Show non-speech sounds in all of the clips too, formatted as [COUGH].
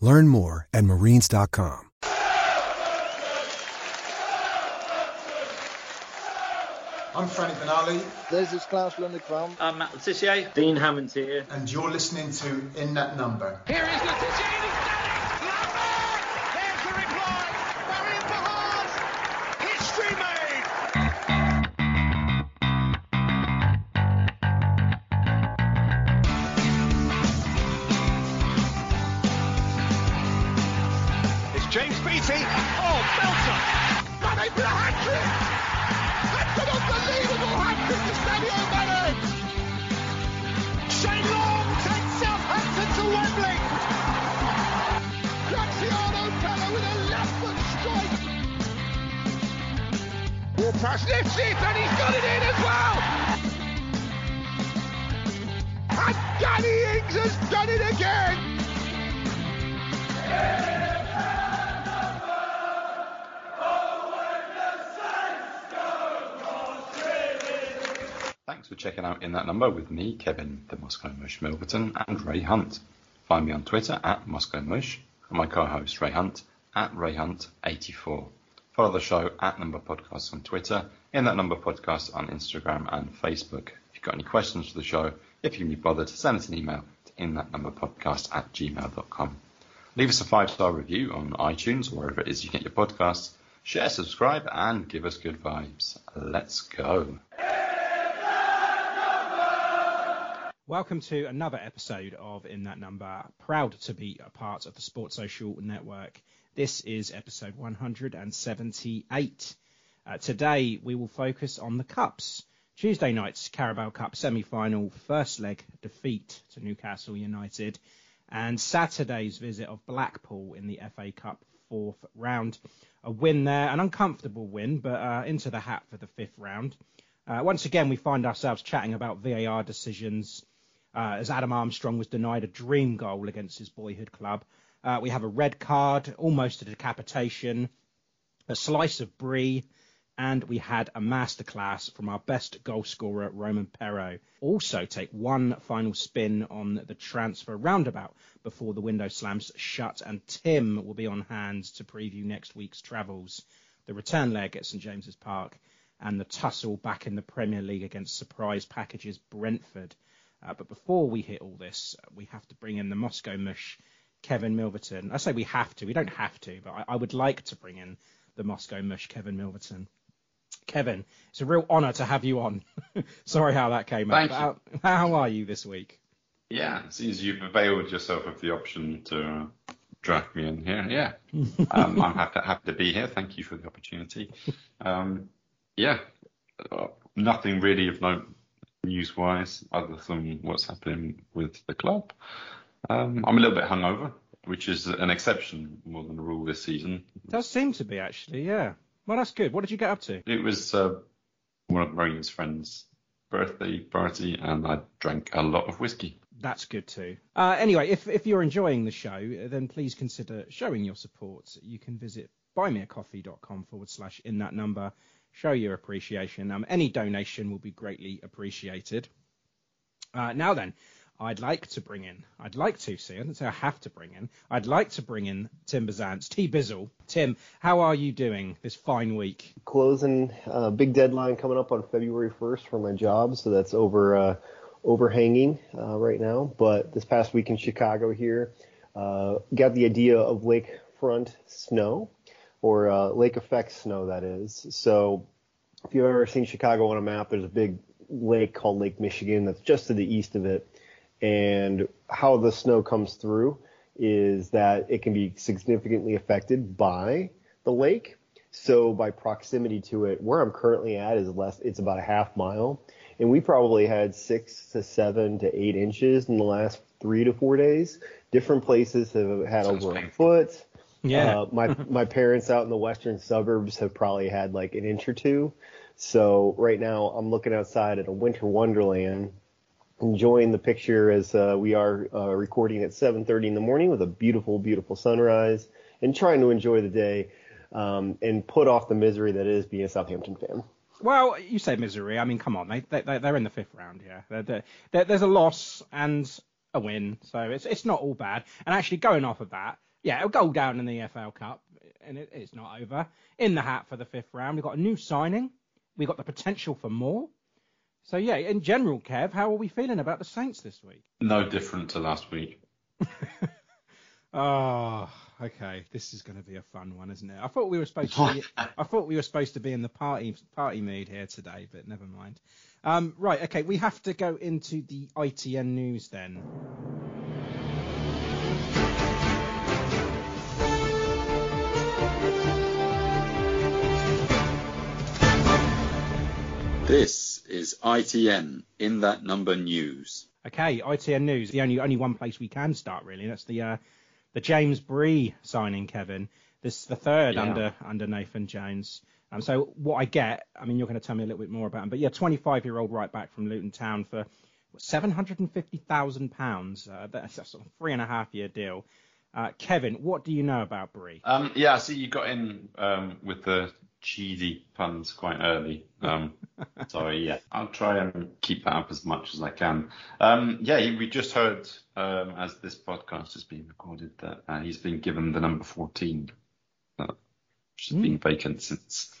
Learn more at marines.com. I'm Franny Benali, This is Claus Lundekvam. I'm Matt Le Tissier. Dean Hammond here. and you're listening to In That Number. Here is Le Tissier Lifts it and he's got it in as well. And Danny Ings has done it again. Thanks for checking out In That Number with me, Kevin, the Moscow Mush Milverton, and Ray Hunt. Find me on Twitter at Moscow Mush, and my co-host Ray Hunt at Ray Hunt84. Follow the show at Number Podcast on Twitter, In That Number Podcast on Instagram and Facebook. If you've got any questions for the show, if you can be bothered, to send us an email to inthatnumberpodcast at gmail.com. Leave us a five-star review on iTunes or wherever it is you get your podcasts. Share, subscribe, and give us good vibes. Let's go. Welcome to another episode of In That Number. Proud to be a part of the Sports Social Network. This is episode 178. Uh, today we will focus on the Cups. Tuesday night's Carabao Cup semi final, first leg defeat to Newcastle United, and Saturday's visit of Blackpool in the FA Cup fourth round. A win there, an uncomfortable win, but uh, into the hat for the fifth round. Uh, once again, we find ourselves chatting about VAR decisions uh, as Adam Armstrong was denied a dream goal against his boyhood club. Uh, we have a red card, almost a decapitation, a slice of brie, and we had a masterclass from our best goal scorer, Romain Perraud. Also, take one final spin on the transfer roundabout before the window slams shut, and Tim will be on hand to preview next week's travels, the return leg at St James's Park, and the tussle back in the Premier League against surprise packages Brentford. Uh, but before we hit all this, we have to bring in the Moscow mush, Kevin Milverton. I say we have to. We don't have to, but I, I would like to bring in the Moscow mush, Kevin Milverton. Kevin, it's a real honour to have you on. [LAUGHS] Sorry how that came Thank out. but How, how are you this week? Yeah, it seems you've availed yourself of the option to uh, draft me in here. Yeah, [LAUGHS] um, I'm happy, happy to be here. Thank you for the opportunity. Um, yeah, uh, nothing really of note news-wise other than what's happening with the club. Um, I'm a little bit hungover, which is an exception more than a rule this season. It does seem to be actually, yeah. Well, that's good. What did you get up to? It was uh, one of Marion's friends' birthday party, and I drank a lot of whiskey. That's good too. Uh, anyway, if, if you're enjoying the show, then please consider showing your support. You can visit buymeacoffee.com forward slash in that number. Show your appreciation. Um, any donation will be greatly appreciated. Uh, now then, I'd like to bring in, I'd like to see, I didn't say I have to bring in, I'd like to bring in Tim Bisantz, T Bizzle. Tim, how are you doing this fine week? Closing, uh, big deadline coming up on February 1st for my job, so that's over, uh, overhanging uh, right now. But this past week in Chicago here, uh, got the idea of lakefront snow, or uh, lake effect snow, that is. So if you've ever seen Chicago on a map, there's a big lake called Lake Michigan that's just to the east of it and how the snow comes through is that it can be significantly affected by the lake. So by proximity to it, where I'm currently at is less, it's about a half mile. And we probably had six to seven to eight inches in the last three to four days. Different places have had Sounds over painful. a foot. Yeah. Uh, my, [LAUGHS] my parents out in the western suburbs have probably had like an inch or two. So right now I'm looking outside at a winter wonderland enjoying the picture as uh, we are uh, recording at 7:30 in the morning with a beautiful, beautiful sunrise, and trying to enjoy the day um, and put off the misery that is being a Southampton fan. Well, you say misery. I mean, come on, they, they they're in the fifth round here. They're, they're, there's a loss and a win, so it's it's not all bad. And actually, going off of that, yeah, it'll go down in the EFL Cup, and it, it's not over. In the hat for the fifth round, we've got a new signing. We've got the potential for more. So yeah, in general, Kev, how are we feeling about the Saints this week? No different to last week. oh, [LAUGHS] okay. This is going to be a fun one, isn't it? I thought we were supposed to. Be, [LAUGHS] I thought we were supposed to be in the party party mood here today, but never mind. Um, right, okay. We have to go into the ITN news then. This is ITN in that number news. Okay, ITN news. The only only one place we can start really. That's the uh, the James Bree signing, Kevin. This is the third yeah. under under Nathan Jones. Um, so what I get, I mean, you're going to tell me a little bit more about him, but yeah, 25 year old right back from Luton Town for seven hundred and fifty thousand pounds. Uh, that's a sort of three and a half year deal. Uh, Kevin, what do you know about Bree? Um, yeah, I see you got in um, with the cheesy puns quite early. Um, [LAUGHS] so yeah, I'll try and keep that up as much as I can. Um, yeah, we just heard um, as this podcast is being recorded that uh, he's been given the number 14, uh, which has mm. been vacant since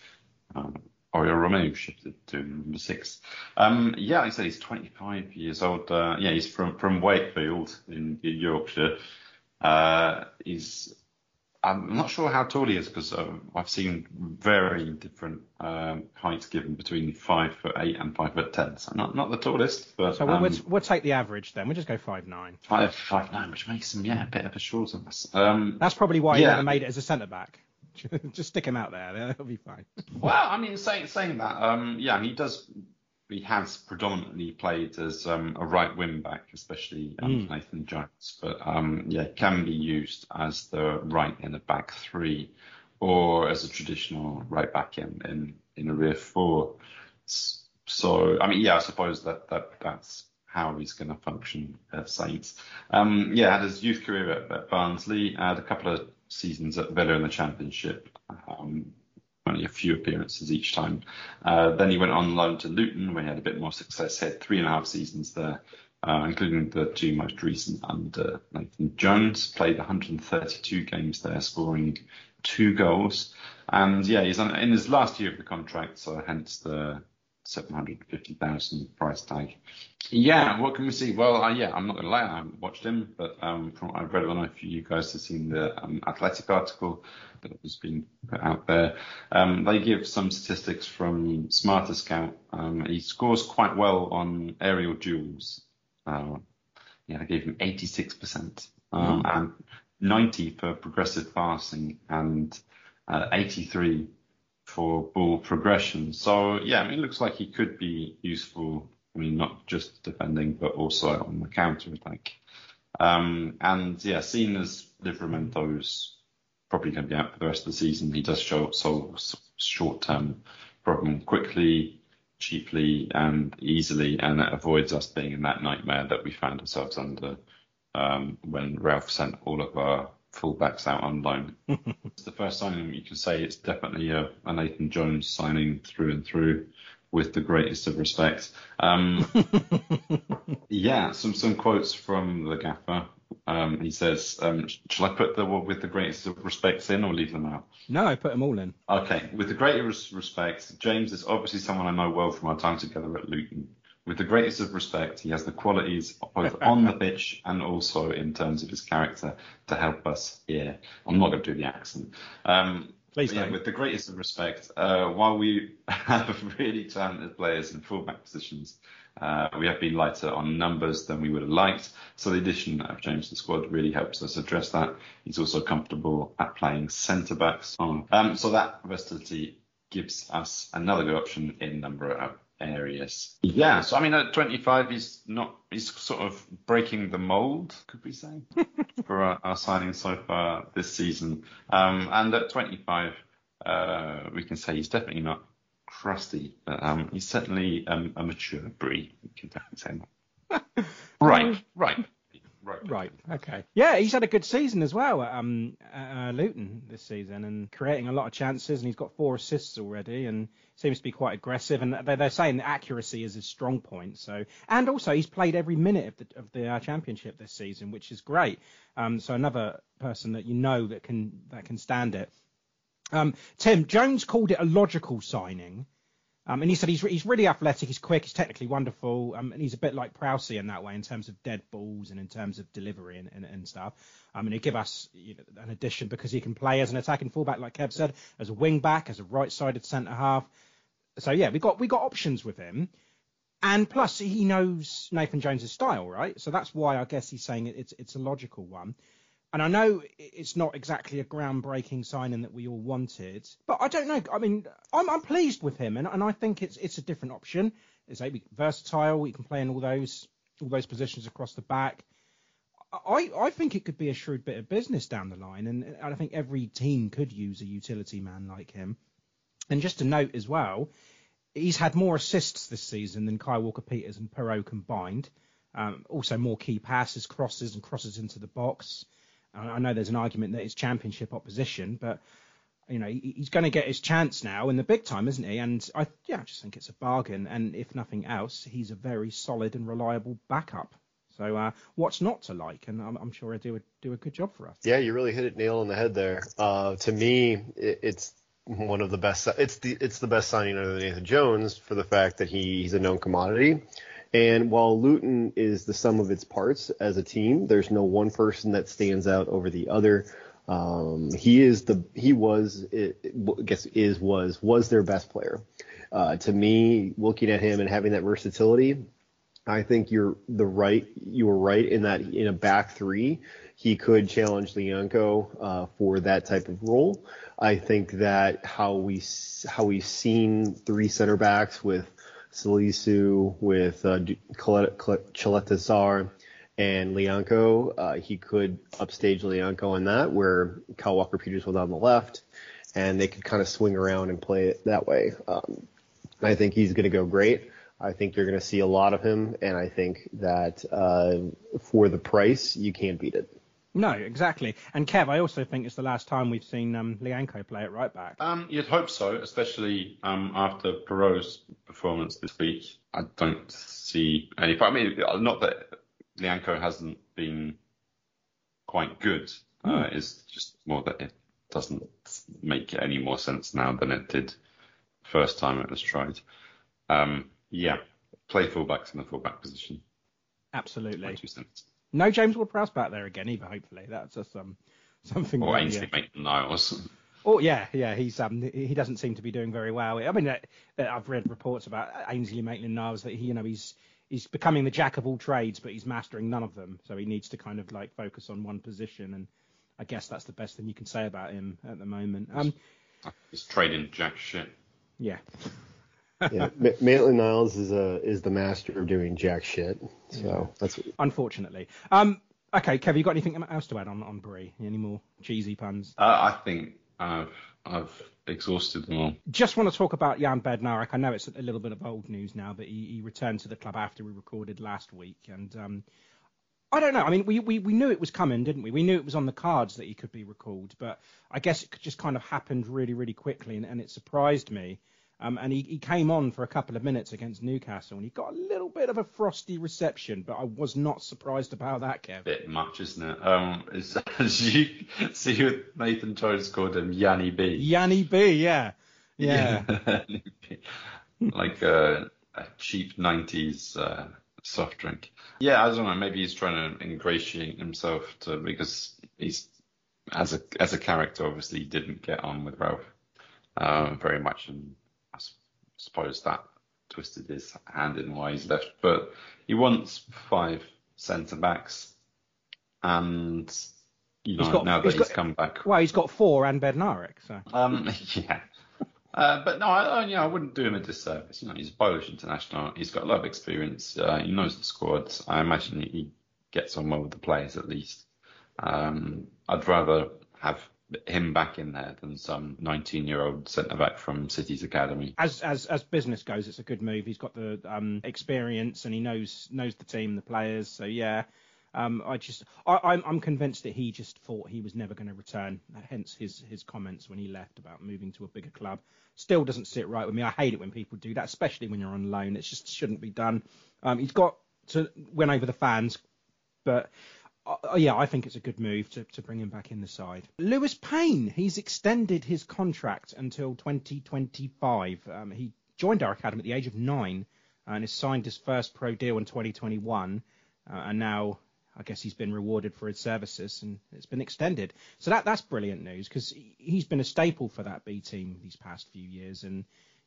um, Oriol Romeu shifted to number six. Um, yeah, I said he's 25 years old. Uh, yeah, he's from from Wakefield in, in Yorkshire. Uh, he's I'm not sure how tall he is because uh, I've seen very different um, heights given between five foot eight and five foot ten. So not not the tallest, but so we'll, um, we'll, take the average then. We'll just go five nine. Five five nine, which makes him yeah a bit of a shorter. Um, That's probably why yeah. he never made it as a centre back. [LAUGHS] just stick him out there; that'll be fine. well, I mean, saying saying that, um, yeah, he does he has predominantly played as um, a right wing back, especially um, mm. Nathan Jones, but um, yeah, can be used as the right in a back three or as a traditional right back in in, in a rear four. So I mean, yeah, I suppose that that that's how he's going to function at Saints. Um, yeah, had his youth career at, at Barnsley, had a couple of seasons at Villa in the Championship. Um, only a few appearances each time. Uh, then he went on loan to Luton, where he had a bit more success. He had three and a half seasons there, uh, including the two most recent under Nathan Jones. Played 132 games there, scoring two goals. And yeah, he's on, in his last year of the contract, so hence the 750,000 price tag. Yeah, what can we see? Well, uh, yeah, I'm not going to lie, I haven't watched him, but um, from what I've read, I don't know if you guys have seen the um, Athletic article that has been put out there. Um, they give some statistics from Smarter Scout. Um, he scores quite well on aerial duels. Uh, yeah, they gave him 86% um, mm. and 90 for progressive passing and uh, 83 for ball progression. So yeah, I mean, it looks like he could be useful. I mean, not just defending, but also on the counter attack. Um, and yeah, seen as Livramento's probably going to be out for the rest of the season, he does show up solve short term problem quickly. cheaply and easily, and it avoids us being in that nightmare that we found ourselves under um, when Ralph sent all of our fullbacks out on loan. [LAUGHS] it's the first signing you can say it's definitely a, a, Nathan Jones signing through and through with the greatest of respect. Um, [LAUGHS] yeah, some some quotes from the gaffer. Um, he says, um, "Shall I put the with the greatest of respects in or leave them out?" No, I put them all in. Okay, with the greatest respects, James is obviously someone I know well from our time together at Luton. With the greatest of respect, he has the qualities both on the [LAUGHS] pitch and also in terms of his character to help us here. I'm not going to do the accent. Um, Please yeah, with the greatest of respect, uh, while we [LAUGHS] have really talented players in fullback positions, uh, we have been lighter on numbers than we would have liked. So the addition of James to the squad really helps us address that. He's also comfortable at playing centre backs. Um, so that versatility gives us another good option in number of areas. Yeah, so I mean at 25 he's not he's sort of breaking the mold, could we say, [LAUGHS] for our, our signing so far this season. Um, and at 25 uh, we can say he's definitely not crusty, but um, he's certainly um, a mature breed. We can definitely say that. [LAUGHS] right, right. Right. Right. Okay. Yeah, he's had a good season as well at, um, at, uh, Luton this season and creating a lot of chances, and he's got four assists already, and seems to be quite aggressive. And they're, they're saying accuracy is his strong point. So, and also he's played every minute of the of the uh, championship this season, which is great. Um, so another person that you know that can that can stand it. Um, Tim Jones called it a logical signing. Um, and he said he's he's really athletic, he's quick, he's technically wonderful, um, and he's a bit like Prowsey in that way in terms of dead balls and in terms of delivery and, and, and stuff. Um, and he give us you know, an addition because he can play as an attacking fullback, like Kev said, as a wing back, as a right-sided centre half. So yeah, we got we got options with him, and plus he knows Nathan Jones's style, right? So that's why I guess he's saying it's it's a logical one. And I know it's not exactly a groundbreaking signing that we all wanted, but I don't know. I mean, I'm, I'm pleased with him, and, and I think it's it's a different option. It's a versatile. He can play in all those all those positions across the back. I, I think it could be a shrewd bit of business down the line, and I think every team could use a utility man like him. And just to note as well, he's had more assists this season than Kyle Walker Peters and Perraud combined. Um, also more key passes, crosses, and crosses into the box. I know there's an argument that it's championship opposition, but you know he's going to get his chance now in the big time, isn't he? And I yeah, I just think it's a bargain. And if nothing else, he's a very solid and reliable backup. So uh, what's not to like? And I'm, I'm sure do a, do a good job for us. Yeah, you really hit it nail on the head there. Uh, to me, it, it's one of the best. It's the it's the best signing other than Nathan Jones for the fact that he, he's a known commodity. And while Luton is the sum of its parts as a team, there's no one person that stands out over the other. Um, he is the he was it, I guess is was was their best player. Uh, to me, looking at him and having that versatility, I think you're the right you were right in that in a back three he could challenge Lyanco uh, for that type of role. I think that how we how we've seen three center backs with Salisu, with uh, Caleta-Car and Lyanco, uh, he could upstage Lyanco on that, where Kyle Walker Peters was on the left, and they could kind of swing around and play it that way. Um, I think he's going to go great. I think you're going to see a lot of him, and I think that uh, for the price, you can't beat it. No, exactly. And Kev, I also think it's the last time we've seen um, Lyanco play it right back. Um, you'd hope so, especially um, after Perraud's performance this week. I don't see any. I mean, not that Lyanco hasn't been quite good. Uh, mm. It's just more that it doesn't make any more sense now than it did first time it was tried. Um, yeah, play fullbacks in the fullback position. Absolutely. No James Ward-Prowse back there again either. Hopefully, that's just um, [LAUGHS] something. Or Ainsley Maitland-Niles. Oh yeah, yeah, he's um he doesn't seem to be doing very well. I mean, uh, uh I've read reports about Ainsley Maitland-Niles that he, you know, he's he's becoming the jack of all trades, but he's mastering none of them. So he needs to kind of like focus on one position, and I guess that's the best thing you can say about him at the moment. Um, he's trading jack shit. Yeah yeah, [LAUGHS] Maitland Niles is a is the master of doing jack shit. So yeah. that's unfortunately. Um, okay, Kev, you got anything else to add on on Bree? Any more cheesy puns? Uh, I think I've I've exhausted them all. Just want to talk about Jan Bednarek. I know it's a little bit of old news now, but he, he returned to the club after we recorded last week, and um, I don't know. I mean, we, we, we knew it was coming, didn't we? We knew it was on the cards that he could be recalled, but I guess it just kind of happened really, really quickly, and, and it surprised me. Um, and he, he came on for a couple of minutes against Newcastle, and he got a little bit of a frosty reception, but I was not surprised about that, Kev. Bit much, isn't it? Um, [LAUGHS] as you see, what Nathan Jones called him Yanni B. Yanni B, yeah, yeah, [LAUGHS] like a, a cheap '90s uh, soft drink. Yeah, I don't know. Maybe he's trying to ingratiate himself to because he's as a as a character obviously didn't get on with Ralph uh, very much, and suppose that twisted his hand in why he's left. But he wants five centre backs, and you know got, now that he's, he's got, come back. Well, he's got four and Bednarek, so. Um, [LAUGHS] yeah. Uh, but no, I, you know, I wouldn't do him a disservice. You know, he's a Polish international. He's got a lot of experience. Uh, he knows the squad. I imagine he gets on well with the players at least. Um, I'd rather have him back in there than some 19-year-old centre back from City's academy. As as as business goes, it's a good move. He's got the um, experience and he knows knows the team, the players. So yeah, um, I just I, I'm I'm convinced that he just thought he was never going to return. Hence his his comments when he left about moving to a bigger club. Still doesn't sit right with me. I hate it when people do that, especially when you're on loan. It just shouldn't be done. Um, he's got to win over the fans, but uh, yeah, I think it's a good move to, to bring him back in the side. Lewis Payne, he's extended his contract until 2025. Um, he joined our academy at the age of nine and has signed his first pro deal in 2021. Uh, and now I guess he's been rewarded for his services and it's been extended. So that that's brilliant news because he's been a staple for that B team these past few years and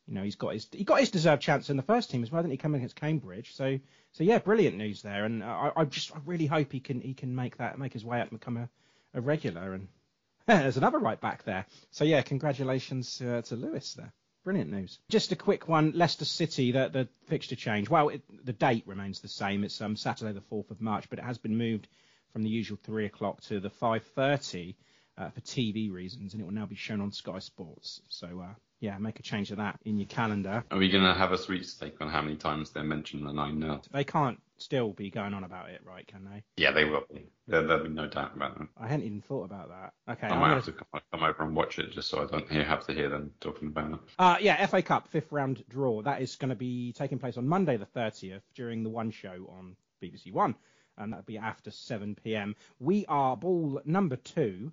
you know, he's got his he got his deserved chance in the first team as well. Didn't he come against Cambridge? So so yeah, brilliant news there. And I, I just I really hope he can he can make that make his way up and become a, a regular. And [LAUGHS] there's another right back there. So yeah, congratulations uh, to Lewis there. Brilliant news. Just a quick one. Leicester City, the, the fixture change. Well, it, the date remains the same. It's um, Saturday the 4th of March, but it has been moved from the usual 3 o'clock to the 5.30 uh, for TV reasons, and it will now be shown on Sky Sports. So uh, yeah, make a change of that in your calendar. Are we going to have a sweepstake on how many times they're mention the 9 0? They can't still be going on about it, right? Can they? Yeah, they will be. There, will be no doubt about that. I hadn't even thought about that. Okay. I I'm might gonna... have to come, come, over and watch it just so I don't hear, have to hear them talking about it. Uh, yeah, FA Cup fifth round draw. That is going to be taking place on Monday the 30th during the One Show on BBC One. And that'll be after 7 p.m. We are ball number two.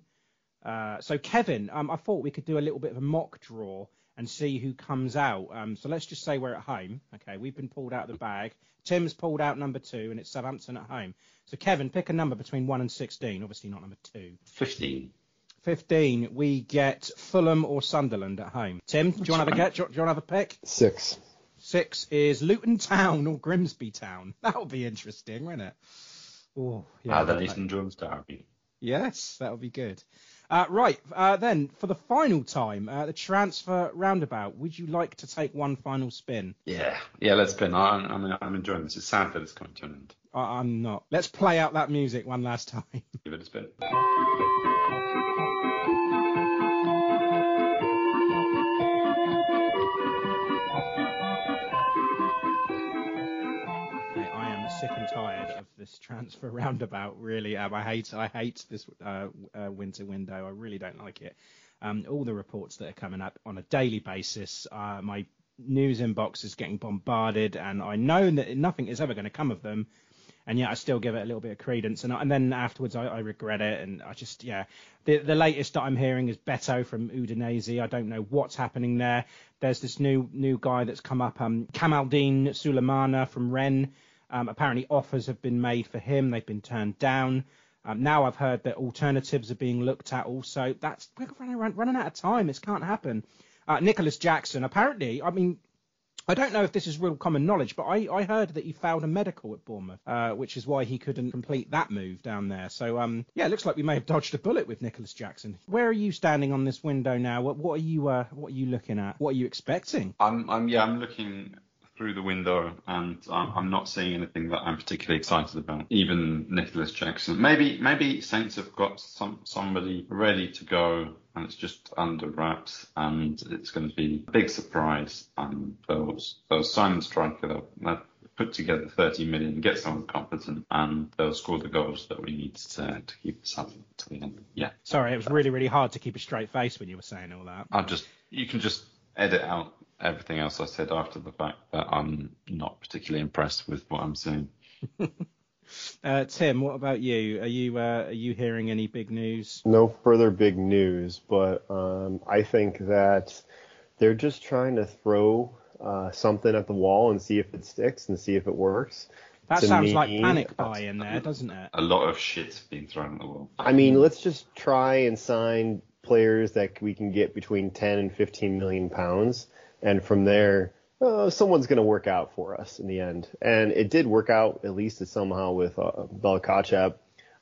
Uh, so Kevin, um, I thought we could do a little bit of a mock draw and see who comes out. Um, so let's just say we're at home. Okay, we've been pulled out of the bag. Tim's pulled out number two, and it's Southampton at home. So Kevin, pick a number between one and sixteen. Obviously not number two. Fifteen. 15, we get Fulham or Sunderland at home. Tim, do you want to have a get? Do you, want to have a pick? Six. Six is Luton Town or Grimsby Town. [LAUGHS] That'll be interesting, won't it? Oh, yeah. Ah, the Nathan Jones derby. Yes, that'll be good. Uh, right, uh, then for the final time, uh, the transfer roundabout. Would you like to take one final spin? Yeah, yeah, let's spin. I, I'm, I'm enjoying this. It's sad that it's coming to an end. I, I'm not. Let's play out that music one last [LAUGHS] time. Give it a spin. This transfer [LAUGHS] roundabout. Really, um, I hate I hate this uh, uh, winter window. I really don't like it. Um, all the reports that are coming up on a daily basis, uh, my news inbox is getting bombarded, and I know that nothing is ever going to come of them. And yet I still give it a little bit of credence, and, and then afterwards I, I regret it, and I just yeah. The the latest that I'm hearing is Beto from Udinese. I don't know what's happening there. There's this new new guy that's come up, um, Kamaldeen Sulemana from Rennes um, apparently, offers have been made for him. They've been turned down. Um, now I've heard that alternatives are being looked at also. That's we're running, running out of time. This can't happen. Uh, Nicolas Jackson, apparently, I mean, I don't know if this is real common knowledge, but I, I heard that he failed a medical at Bournemouth, uh, which is why he couldn't complete that move down there. So, um, yeah, it looks like we may have dodged a bullet with Nicolas Jackson. Where are you standing on this window now? What, what are you uh, what are you looking at? What are you expecting? I'm, I'm yeah, I'm looking through the window, and I'm, I'm not seeing anything that I'm particularly excited about. Even Nicolas Jackson. Maybe maybe Saints have got some somebody ready to go, and it's just under wraps, and it's going to be a big surprise. Um, and they'll they'll sign the striker. They'll, they'll put together 30 million, get someone competent, and they'll score the goals that we need to, to keep us up to the end. Yeah. Sorry, it was really, really hard to keep a straight face when you were saying all that. I just, you can just edit out everything else I said after the fact that I'm not particularly impressed with what I'm seeing. [LAUGHS] uh, Tim, what about you? Are you uh, are you hearing any big news? No further big news, but um, I think that they're just trying to throw uh, something at the wall and see if it sticks and see if it works. That To sounds me, like panic buy in there, doesn't it? A lot of shit's been thrown at the wall. I mean, let's just try and sign players that we can get between 10 and 15 million pounds, and from there, uh, someone's going to work out for us in the end. And it did work out at least somehow with uh, Bella-Kotchap.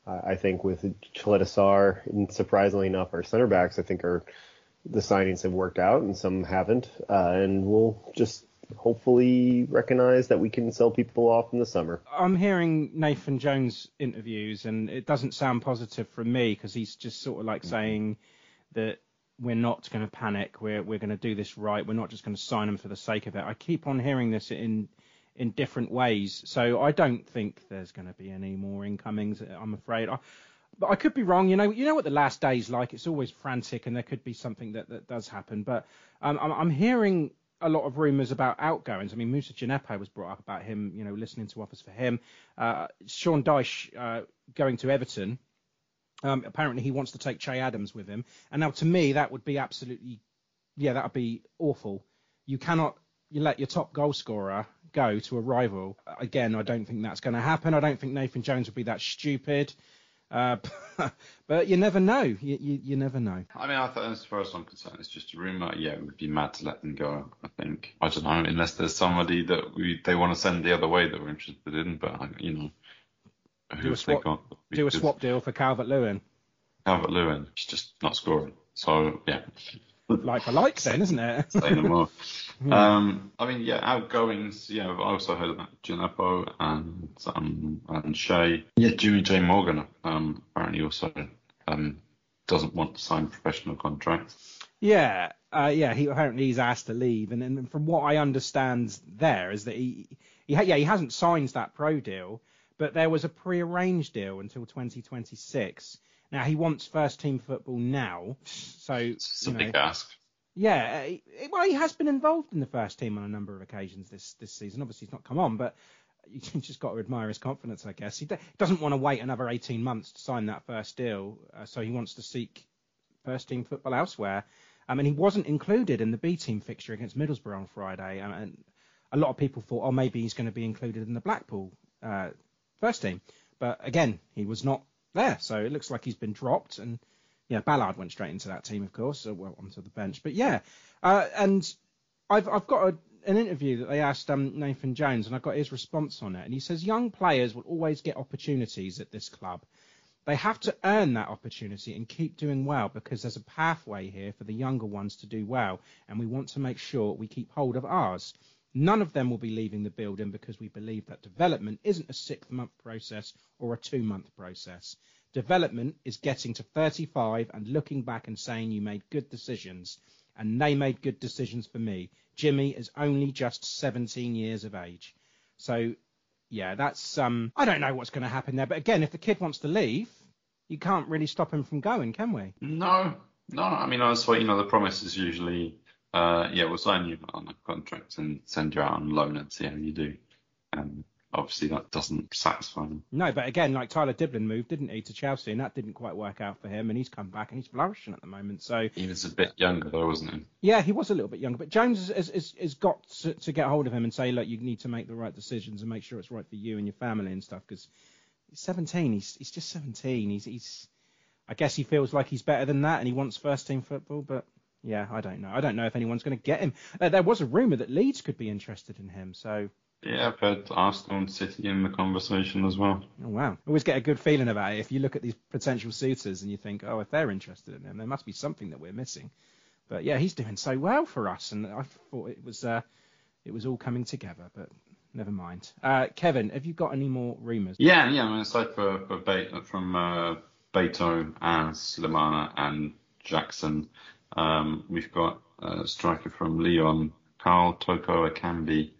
Uh, I think with Caleta-Car, and surprisingly enough, our center backs I think are the signings have worked out and some haven't, uh, and we'll just hopefully recognize that we can sell people off in the summer. I'm hearing Nathan Jones interviews, and it doesn't sound positive from me because he's just sort of like saying that we're not going to panic. We're we're going to do this right. We're not just going to sign them for the sake of it. I keep on hearing this in in different ways, so I don't think there's going to be any more incomings. I'm afraid. I, but I could be wrong. You know, you know what the last day's like. It's always frantic, and there could be something that, that does happen. But um, I'm, I'm hearing a lot of rumours about outgoings. I mean, Moussa Djenepo was brought up about him, you know, listening to offers for him. Uh, Sean Dyche uh, going to Everton. Um, apparently, he wants to take Che Adams with him. And now, to me, that would be absolutely, yeah, that would be awful. You cannot you let your top goal scorer go to a rival. Again, I don't think that's going to happen. I don't think Nathan Jones would be that stupid. Uh, [LAUGHS] but you never know. You, you, you never know. I mean, I thought, as far as I'm concerned, it's just a rumor. Yeah, it would be mad to let them go. I think. I don't know, unless there's somebody that we they want to send the other way that we're interested in. But you know, Do a swap, do a swap deal for Calvert Lewin. Calvert Lewin, he's just not scoring. So yeah, Like for like, then, isn't it? [LAUGHS] say no more. [LAUGHS] Um, I mean, yeah, outgoings. Yeah, I've also heard about Djenepo and um, and Che. Yeah, Jimmy-Jay Morgan. Um, apparently also um doesn't want to sign professional contracts. Yeah, uh, yeah. He apparently he's asked to leave, and, and from what I understand, there is that he, he yeah, he hasn't signed that pro deal, but there was a pre-arranged deal until 2026. Now he wants first team football now, so It's a know, big ask. yeah. uh, Well, he has been involved in the first team on a number of occasions this this season. Obviously, he's not come on, but you [LAUGHS] just got to admire his confidence, I guess. He d- doesn't want to wait another 18 months to sign that first deal, uh, so he wants to seek first team football elsewhere. I mean, he wasn't included in the B team fixture against Middlesbrough on Friday, and, and a lot of people thought, oh, maybe he's going to be included in the Blackpool uh, first team. But again, he was not there, so it looks like he's been dropped. And yeah, Ballard went straight into that team, of course, so well onto the bench. But yeah, uh, and I've I've got a, an interview that they asked um, Nathan Jones, and I got his response on it, and he says young players will always get opportunities at this club. They have to earn that opportunity and keep doing well because there's a pathway here for the younger ones to do well, and we want to make sure we keep hold of ours. None of them will be leaving the building because we believe that development isn't a six month process or a two month process. Development is getting to 35 and looking back and saying you made good decisions. And they made good decisions for me. Jimmy is only just 17 years of age. So, yeah, that's, um, I don't know what's going to happen there. But again, if the kid wants to leave, you can't really stop him from going, can we? No, no. I mean, I was you know the promise is usually, uh, yeah, we'll sign you on a contract and send you out on loan and see how you do. And obviously that doesn't satisfy them. No, but again, like Tyler Dibling moved, didn't he, to Chelsea, and that didn't quite work out for him, and he's come back and he's flourishing at the moment. So He was a bit younger though, wasn't he? yeah, he was a little bit younger, but Jones has, has, has got to, to get hold of him and say, look, you need to make the right decisions and make sure it's right for you and your family and stuff, because he's 17. He's he's just 17. He's he's I guess he feels like he's better than that, and he wants first team football, but. Yeah, I don't know. I don't know if anyone's going to get him. Uh, there was a rumor that Leeds could be interested in him, so Yeah, I've heard Arsenal and City in the conversation as well. Oh wow! Always get a good feeling about it if you look at these potential suitors and you think, oh, if they're interested in him, there must be something that we're missing. But yeah, he's doing so well for us, and I thought it was, uh, it was all coming together. But never mind. Uh, Kevin, have you got any more rumours? Yeah, yeah. I mean, aside for, for Be- from uh, Beto and Sulemana and Jackson, we've got a striker from Lyon, Karl Toko Ekambi.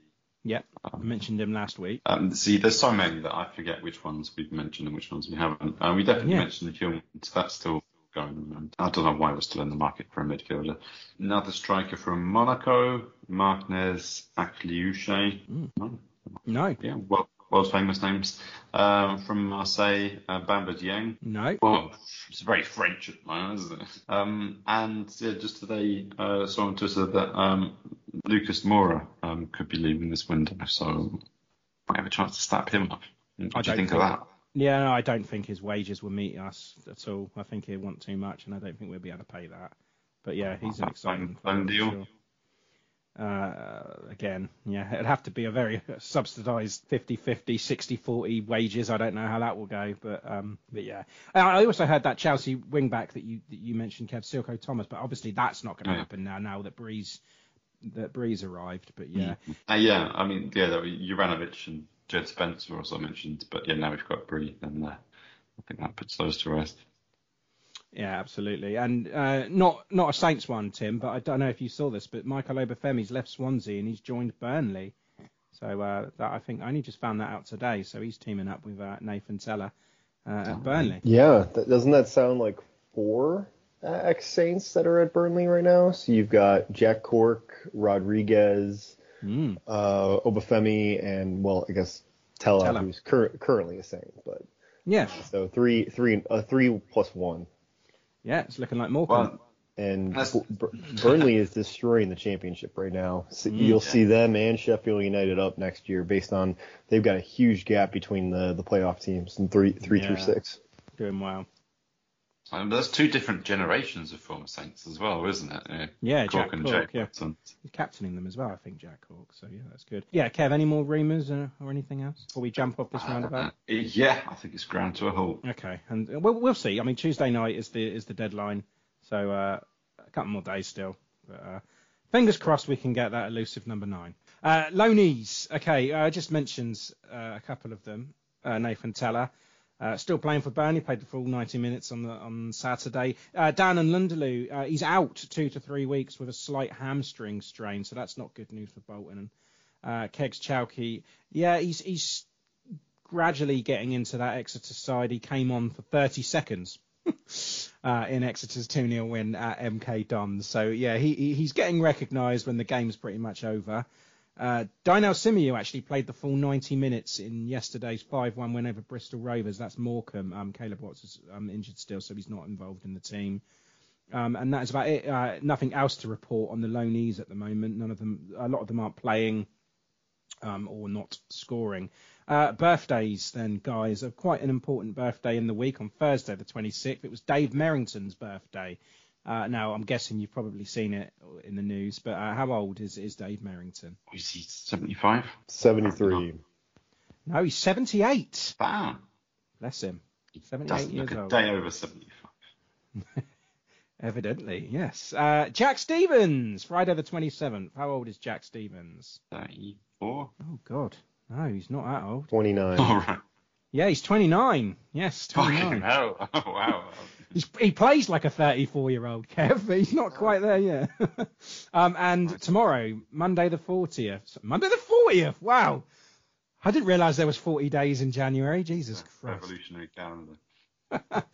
Yep, I mentioned him last week. Um, see, there's so many that I forget which ones we've mentioned and which ones we haven't. Uh, we definitely Yeah. mentioned the Human. That's still going. And I don't know why we're still in the market for a midfielder. Another striker from Monaco, Martinez Akliouche. No, No, yeah, well, world famous names. Um, from Marseille, uh, Bamba Dieng. no. Well, it's very French at the moment, isn't it? Um, and yeah, just today uh, saw on Twitter that um, Lucas Moura um, could be leaving this window, so might have a chance to snap him up. What I do you don't think of that? Yeah, no, I don't think his wages will meet us at all. I think he'll want too much, and I don't think we'll be able to pay that. But yeah, he's an exciting phone player, deal? sure. Uh, again, yeah, it'd have to be a very subsidised 50-50, 60-40 wages. I don't know how that will go, but um, but yeah. I also heard that Chelsea wing back that you that you mentioned, Kev Silko Thomas, but obviously that's not going to Yeah. happen now. Now that Bree's that Bree's arrived, but yeah, Uh, yeah, I mean, yeah, Juranovic and Jed Spence were also mentioned, but yeah, now we've got Bree, and uh, I think that puts those to rest. Yeah, absolutely, and uh, not not a Saints one, Tim. But I don't know if you saw this, but Michael Obafemi's left Swansea and he's joined Burnley. So uh, that I think I only just found that out today. So he's teaming up with uh, Nathan Tella uh, at Burnley. Yeah, that, doesn't that sound like four uh, ex Saints that are at Burnley right now? So you've got Jack Cork, Rodriguez, Mm. uh, Obafemi, and well, I guess Tella, Tella. who's cur- currently a Saint. But Yeah, so three, three, uh, three plus one, yeah, it's looking like Morecambe. Well, and That's- B- B- Burnley is destroying the championship right now. So mm-hmm. you'll see them and Sheffield United up next year, based on they've got a huge gap between the the playoff teams in three, three through six. Doing well. Um, there's two different generations of former Saints as well, isn't it? Yeah, Yeah, Cork Jack and Cork, Jake yeah. Watson. He's captaining them as well, I think, Jack Cork. So yeah, that's good. Yeah, Kev, any more rumours uh, or anything else before we jump off this roundabout? Uh, yeah, I think it's ground to a halt. Okay, and uh, we'll, we'll see. I mean, Tuesday night is the is the deadline, so uh, a couple more days still. But uh, fingers crossed we can get that elusive number nine. Uh, loanees. Okay, I just mentioned uh, a couple of them. Uh, Nathan Tella. Uh, still playing for Burnley, played the full 90 minutes on the on Saturday. Uh, Dan N'Lundulu, uh, he's out two to three weeks with a slight hamstring strain, so that's not good news for Bolton. Uh, Kegs Chauke, yeah, he's he's gradually getting into that Exeter side. He came on for 30 seconds [LAUGHS] uh, in Exeter's 2 0 win at MK Dons. So, yeah, he- he's getting recognised when the game's pretty much over. Uh, Simeu actually played the full 90 minutes in yesterday's 5-1 win over Bristol Rovers. That's Morecambe. Um, Caleb Watts is um, injured still, so he's not involved in the team. Um, and that is about it. Uh, nothing else to report on the loanees at the moment. None of them, a lot of them aren't playing um, or not scoring. Uh, birthdays, then, guys. Uh, quite an important birthday in the week on Thursday, the 26th. It was Dave Merrington's birthday. Uh, now, I'm guessing you've probably seen it in the news, but uh, how old is, is Dave Merrington? Is he 75? Seventy three. No, he's 78. Wow. Bless him. 78 Doesn't years look a old. day over 75. [LAUGHS] Evidently, yes. Uh, Jack Stephens, Friday the 27th. How old is Jack Stephens? 34? Oh, God. No, he's not that old. Twenty nine. All right. Yeah, he's 29. Yes, 29. Fucking hell. Oh, [LAUGHS] wow. He's, he plays like a 34 year old Kev, but he's not quite there yet. [LAUGHS] um, and tomorrow, Monday the 40th. Monday the 40th. Wow. I didn't realise there was 40 days in January. Jesus Christ. Revolutionary calendar. [LAUGHS]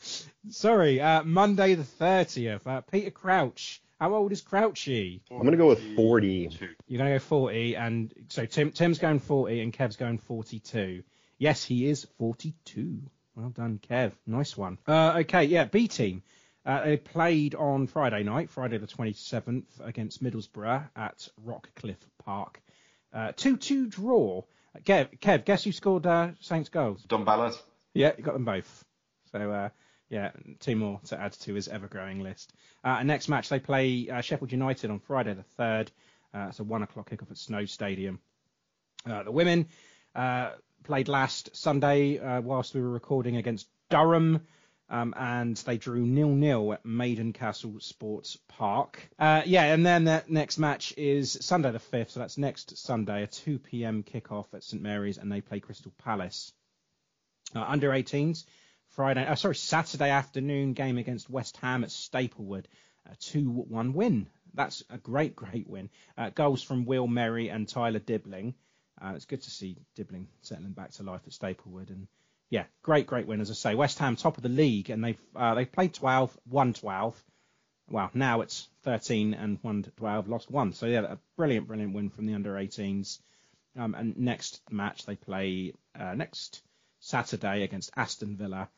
Sorry. Uh, Monday the 30th. Uh, Peter Crouch. How old is Crouchy? I'm gonna go with forty. You're going to go 40, and so Tim, Tim's going 40, and Kev's going 42. Yes, he is 42. Well done, Kev. Nice one. Uh, okay, yeah, B team. Uh, they played on Friday night, Friday the 27th, against Middlesbrough at Rockcliffe Park. Uh, 2-2 draw. Kev, Kev, guess who scored uh, Saints goals? Dom Ballard. Yeah, you got them both. So, uh, yeah, two more to add to his ever-growing list. Uh, next match, they play uh, Sheffield United on Friday the 3rd. Uh, it's a 1 o'clock kickoff at Snow Stadium. Uh, the women uh, played last Sunday uh, whilst we were recording against Durham. Um, and they drew nil-nil at Maiden Castle Sports Park. Uh, yeah, and then the next match is Sunday the 5th, so that's next Sunday, a 2 p.m. kickoff at St Mary's, and they play Crystal Palace. Uh, under 18s, Friday, uh, sorry, Saturday afternoon game against West Ham at Staplewood, a 2-1 win. That's a great, great win. Uh, goals from Will Merry and Tyler Dibling. Uh, it's good to see Dibling settling back to life at Staplewood, and yeah, great, great win. As I say, West Ham top of the league, and they've uh, they've played 12, won 12. Well, now it's 13 and won 12, lost one. So yeah, a brilliant, brilliant win from the under 18s. Um, and next match they play uh, next Saturday against Aston Villa.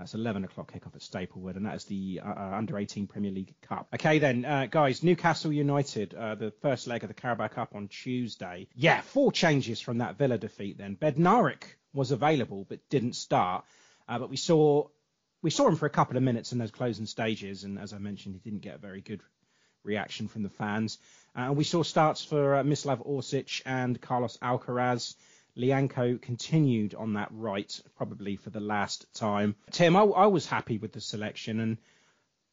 That's 11 o'clock kickoff at Staplewood, and that is the uh, uh Under 18 Premier League Cup. Okay, then, uh, guys, Newcastle United, uh, the first leg of the Carabao Cup on Tuesday. Yeah, four changes from that Villa defeat. Then Bednarek was available but didn't start, uh, but we saw we saw him for a couple of minutes in those closing stages, and as I mentioned, he didn't get a very good reaction from the fans. Uh, we saw starts for uh, Mislav Orsic and Carlos Alcaraz. Lyanco continued on that right, probably for the last time. Tim, I, I was happy with the selection, and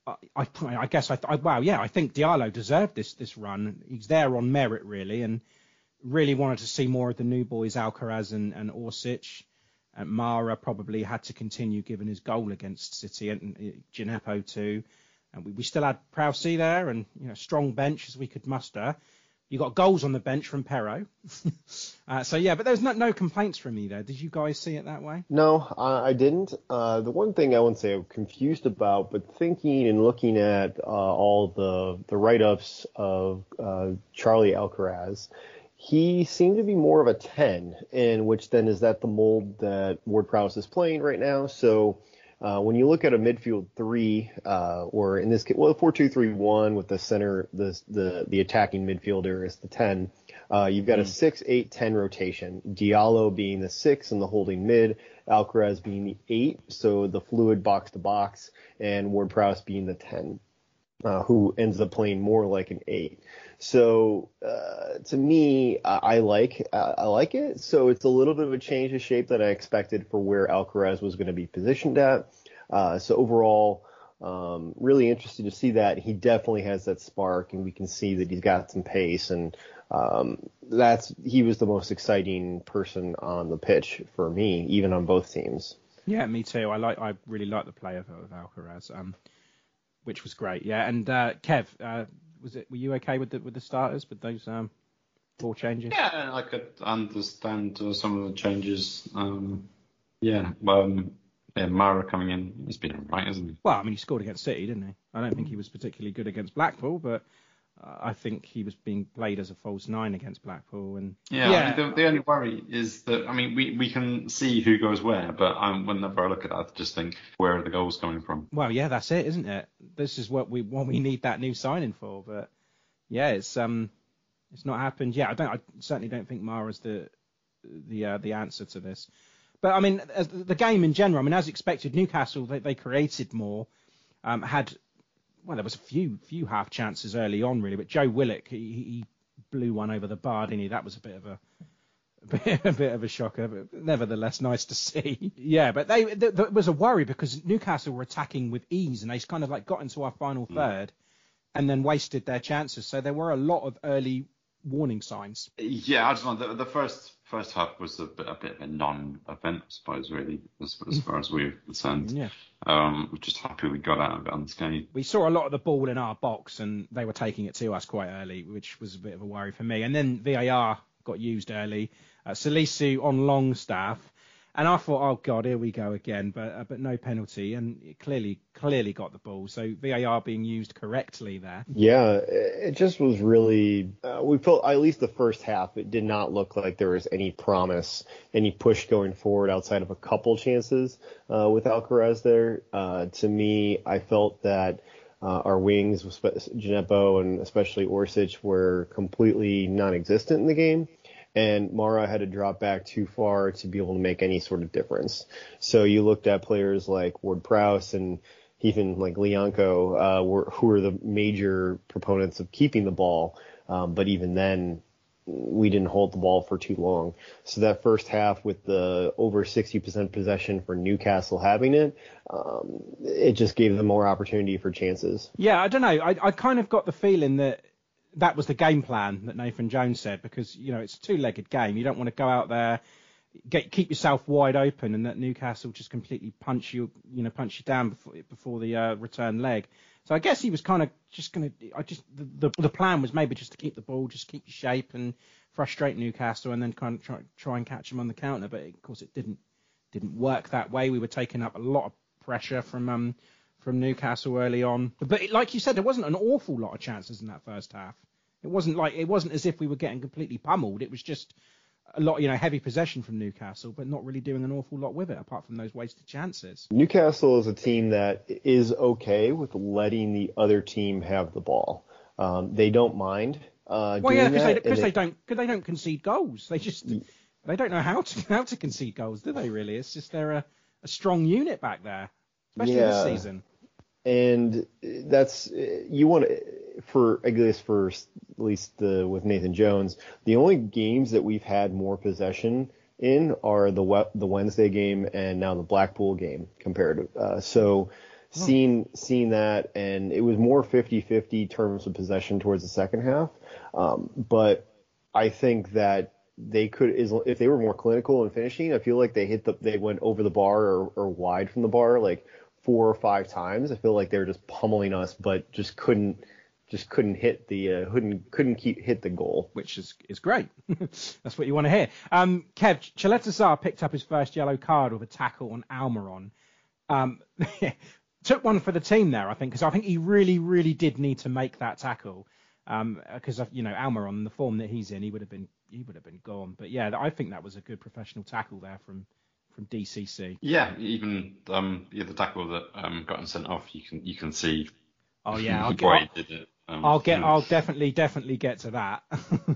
I, I, I guess I, I, wow, yeah, I think Diallo deserved this this run. He's there on merit, really, and really wanted to see more of the new boys, Alcaraz and, and Orsic. And Mara probably had to continue given his goal against City and uh, Djenepo too. And we, we still had Prowse there and you know strong bench as we could muster. You got goals on the bench from Perraud. [LAUGHS] uh, so yeah, but there's no, no complaints from me there. Did you guys see it that way? No, I, I didn't. Uh, the one thing I wouldn't say I'm confused about, but thinking and looking at uh, all the the write-ups of uh, Charlie Alcaraz, he seemed to be more of a 10, in which then is that the mold that Ward Prowse is playing right now. So uh, when you look at a midfield three, uh, or in this case, well, four two three one with the center, the the the attacking midfielder is the ten. Uh, you've got mm. a six eight ten rotation. Diallo being the six and the holding mid, Alcaraz being the eight, so the fluid box to box, and Ward Prowse being the ten, uh, who ends up playing more like an eight. So uh, to me, I, I like uh, I like it. So it's a little bit of a change of shape that I expected for where Alcaraz was going to be positioned at. Uh, so overall, um, really interested to see that he definitely has that spark, and we can see that he's got some pace, and um, that's he was the most exciting person on the pitch for me, even on both teams. Yeah, me too. I like I really like the play of, of Alcaraz, um, which was great. Yeah, and uh, Kev, uh, was it? Were you okay with the with the starters with those um, four changes? Yeah, I could understand uh, some of the changes. Um, yeah, um, yeah, Mara coming in, he's been alright, hasn't he? Well, I mean, he scored against City, didn't he? I don't think he was particularly good against Blackpool, but I think he was being played as a false nine against Blackpool. And yeah, yeah. I mean, the, the, only worry is that I mean we, we can see who goes where, but um, whenever I look at that, I just think where are the goals coming from? Well, yeah, that's it, isn't it? This is what we what we need that new signing for. But yeah, it's um it's not happened. Yeah, I don't I certainly don't think Mara's the the uh, the answer to this. But I mean, the game in general, I mean, as expected, Newcastle they, they created more, um, had well, there was a few few half chances early on really, but Joe Willock he, he blew one over the bar, didn't he? That was a bit of a [LAUGHS] a bit, a bit of a shocker, but nevertheless nice to see. [LAUGHS] yeah, but they there was a worry because Newcastle were attacking with ease and they kind of like got into our final mm. third and then wasted their chances. So there were a lot of early warning signs. Yeah, I just want the, the first first half was a bit, a bit of a non-event, I suppose, really, as, as far as we're concerned. Yeah. Um, we're just happy we got out of it unscathed. We saw a lot of the ball in our box, and they were taking it to us quite early, which was a bit of a worry for me. And then VAR got used early. Uh, Salisu on Longstaff and I thought, oh god, here we go again, but uh, but no penalty, and clearly clearly got the ball. So VAR being used correctly there. Yeah, it just was really. Uh, we felt at least the first half, it did not look like there was any promise, any push going forward outside of a couple chances uh, with Alcaraz there. Uh, to me, I felt that. Uh, our wings, Djenepo and especially Orsic, were completely non-existent in the game and Mara had to drop back too far to be able to make any sort of difference. So you looked at players like Ward Prowse and even like Lyanco, uh, were, who were the major proponents of keeping the ball. Um, but even then, we didn't hold the ball for too long. So that first half with the over 60% possession for Newcastle having it, um, it just gave them more opportunity for chances. Yeah, I don't know. I, I kind of got the feeling that that was the game plan that Nathan Jones said because you know it's a two-legged game. You don't want to go out there, get keep yourself wide open, and that Newcastle just completely punch you, you know, punch you down before before the uh, return leg. So I guess he was kind of just going to. I just the, the, the plan was maybe just to keep the ball, just keep your shape and frustrate Newcastle, and then kind of try try and catch them on the counter. But of course, it didn't didn't work that way. We were taking up a lot of pressure from um from Newcastle early on. But it, like you said, there wasn't an awful lot of chances in that first half. It wasn't like it wasn't as if we were getting completely pummeled. It was just a lot, you know, heavy possession from Newcastle, but not really doing an awful lot with it apart from those wasted chances. Newcastle is a team that is okay with letting the other team have the ball. Um, they don't mind. Uh, well, yeah, because they, they, they, don't because they don't concede goals. They just they don't know how to [LAUGHS] how to concede goals, do they? Really, it's just they're a, a strong unit back there, especially yeah. this season. And that's you want to for I guess for at least the, with Nathan Jones, the only games that we've had more possession in are the the Wednesday game and now the Blackpool game compared. Uh, so seeing seeing that and it was more 50-50 terms of possession towards the second half. Um, but I think that they could if they were more clinical in finishing, I feel like they hit the they went over the bar or, or wide from the bar like four or five times. I feel like they were just pummeling us, but just couldn't just couldn't hit the uh, couldn't couldn't keep hit the goal, which is is great. [LAUGHS] That's what you want to hear. Um, Kev Caleta-Car picked up his first yellow card with a tackle on Almiron. Um, [LAUGHS] took one for the team there, I think, because I think he really really did need to make that tackle. Because um, you know Almiron, the form that he's in, he would have been he would have been gone. But yeah, I think that was a good professional tackle there from from DCC. Yeah, even um, yeah, the tackle that um, got him sent off, you can you can see. Oh [LAUGHS] yeah, I'll get. Um, I'll get. I'll definitely, definitely get to that.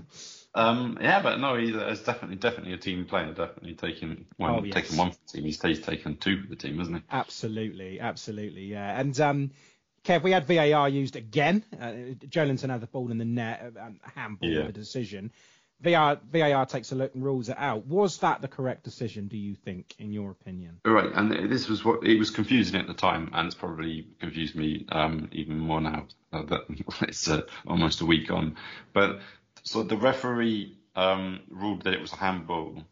[LAUGHS] um, yeah, but no, he's, he's, definitely, definitely a team player. Definitely taking one, oh, yes. taking one for the team. He's, he's taken two for the team, hasn't he? Absolutely, absolutely, yeah. And um, Kev, we had VAR used again. Uh, Joelinton had the ball in the net, um, handball yeah. of a decision. VAR, VAR takes a look and rules it out. Was that the correct decision, do you think, in your opinion? Right, and this was what it was confusing at the time, and it's probably confused me um, even more now uh, that [LAUGHS] it's uh, almost a week on. But so the referee um, ruled that it was a handball.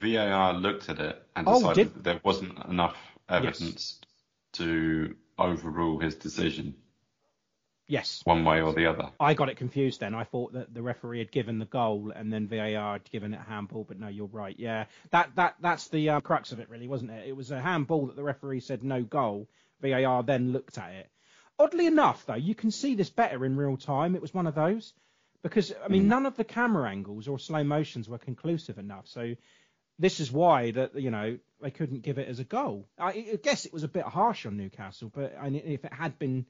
VAR looked at it and oh, decided oh, that there wasn't enough evidence yes. to overrule his decision. Yes. One way or the other. I got it confused then. I thought that the referee had given the goal and then VAR had given it a handball, but no, you're right. Yeah, that that that's the uh, crux of it, really, wasn't it? It was a handball that the referee said no goal. VAR then looked at it. Oddly enough, though, you can see this better in real time. It was one of those because I mean, mm. none of the camera angles or slow motions were conclusive enough. So this is why that you know they couldn't give it as a goal. I, I guess it was a bit harsh on Newcastle, but I mean, if it had been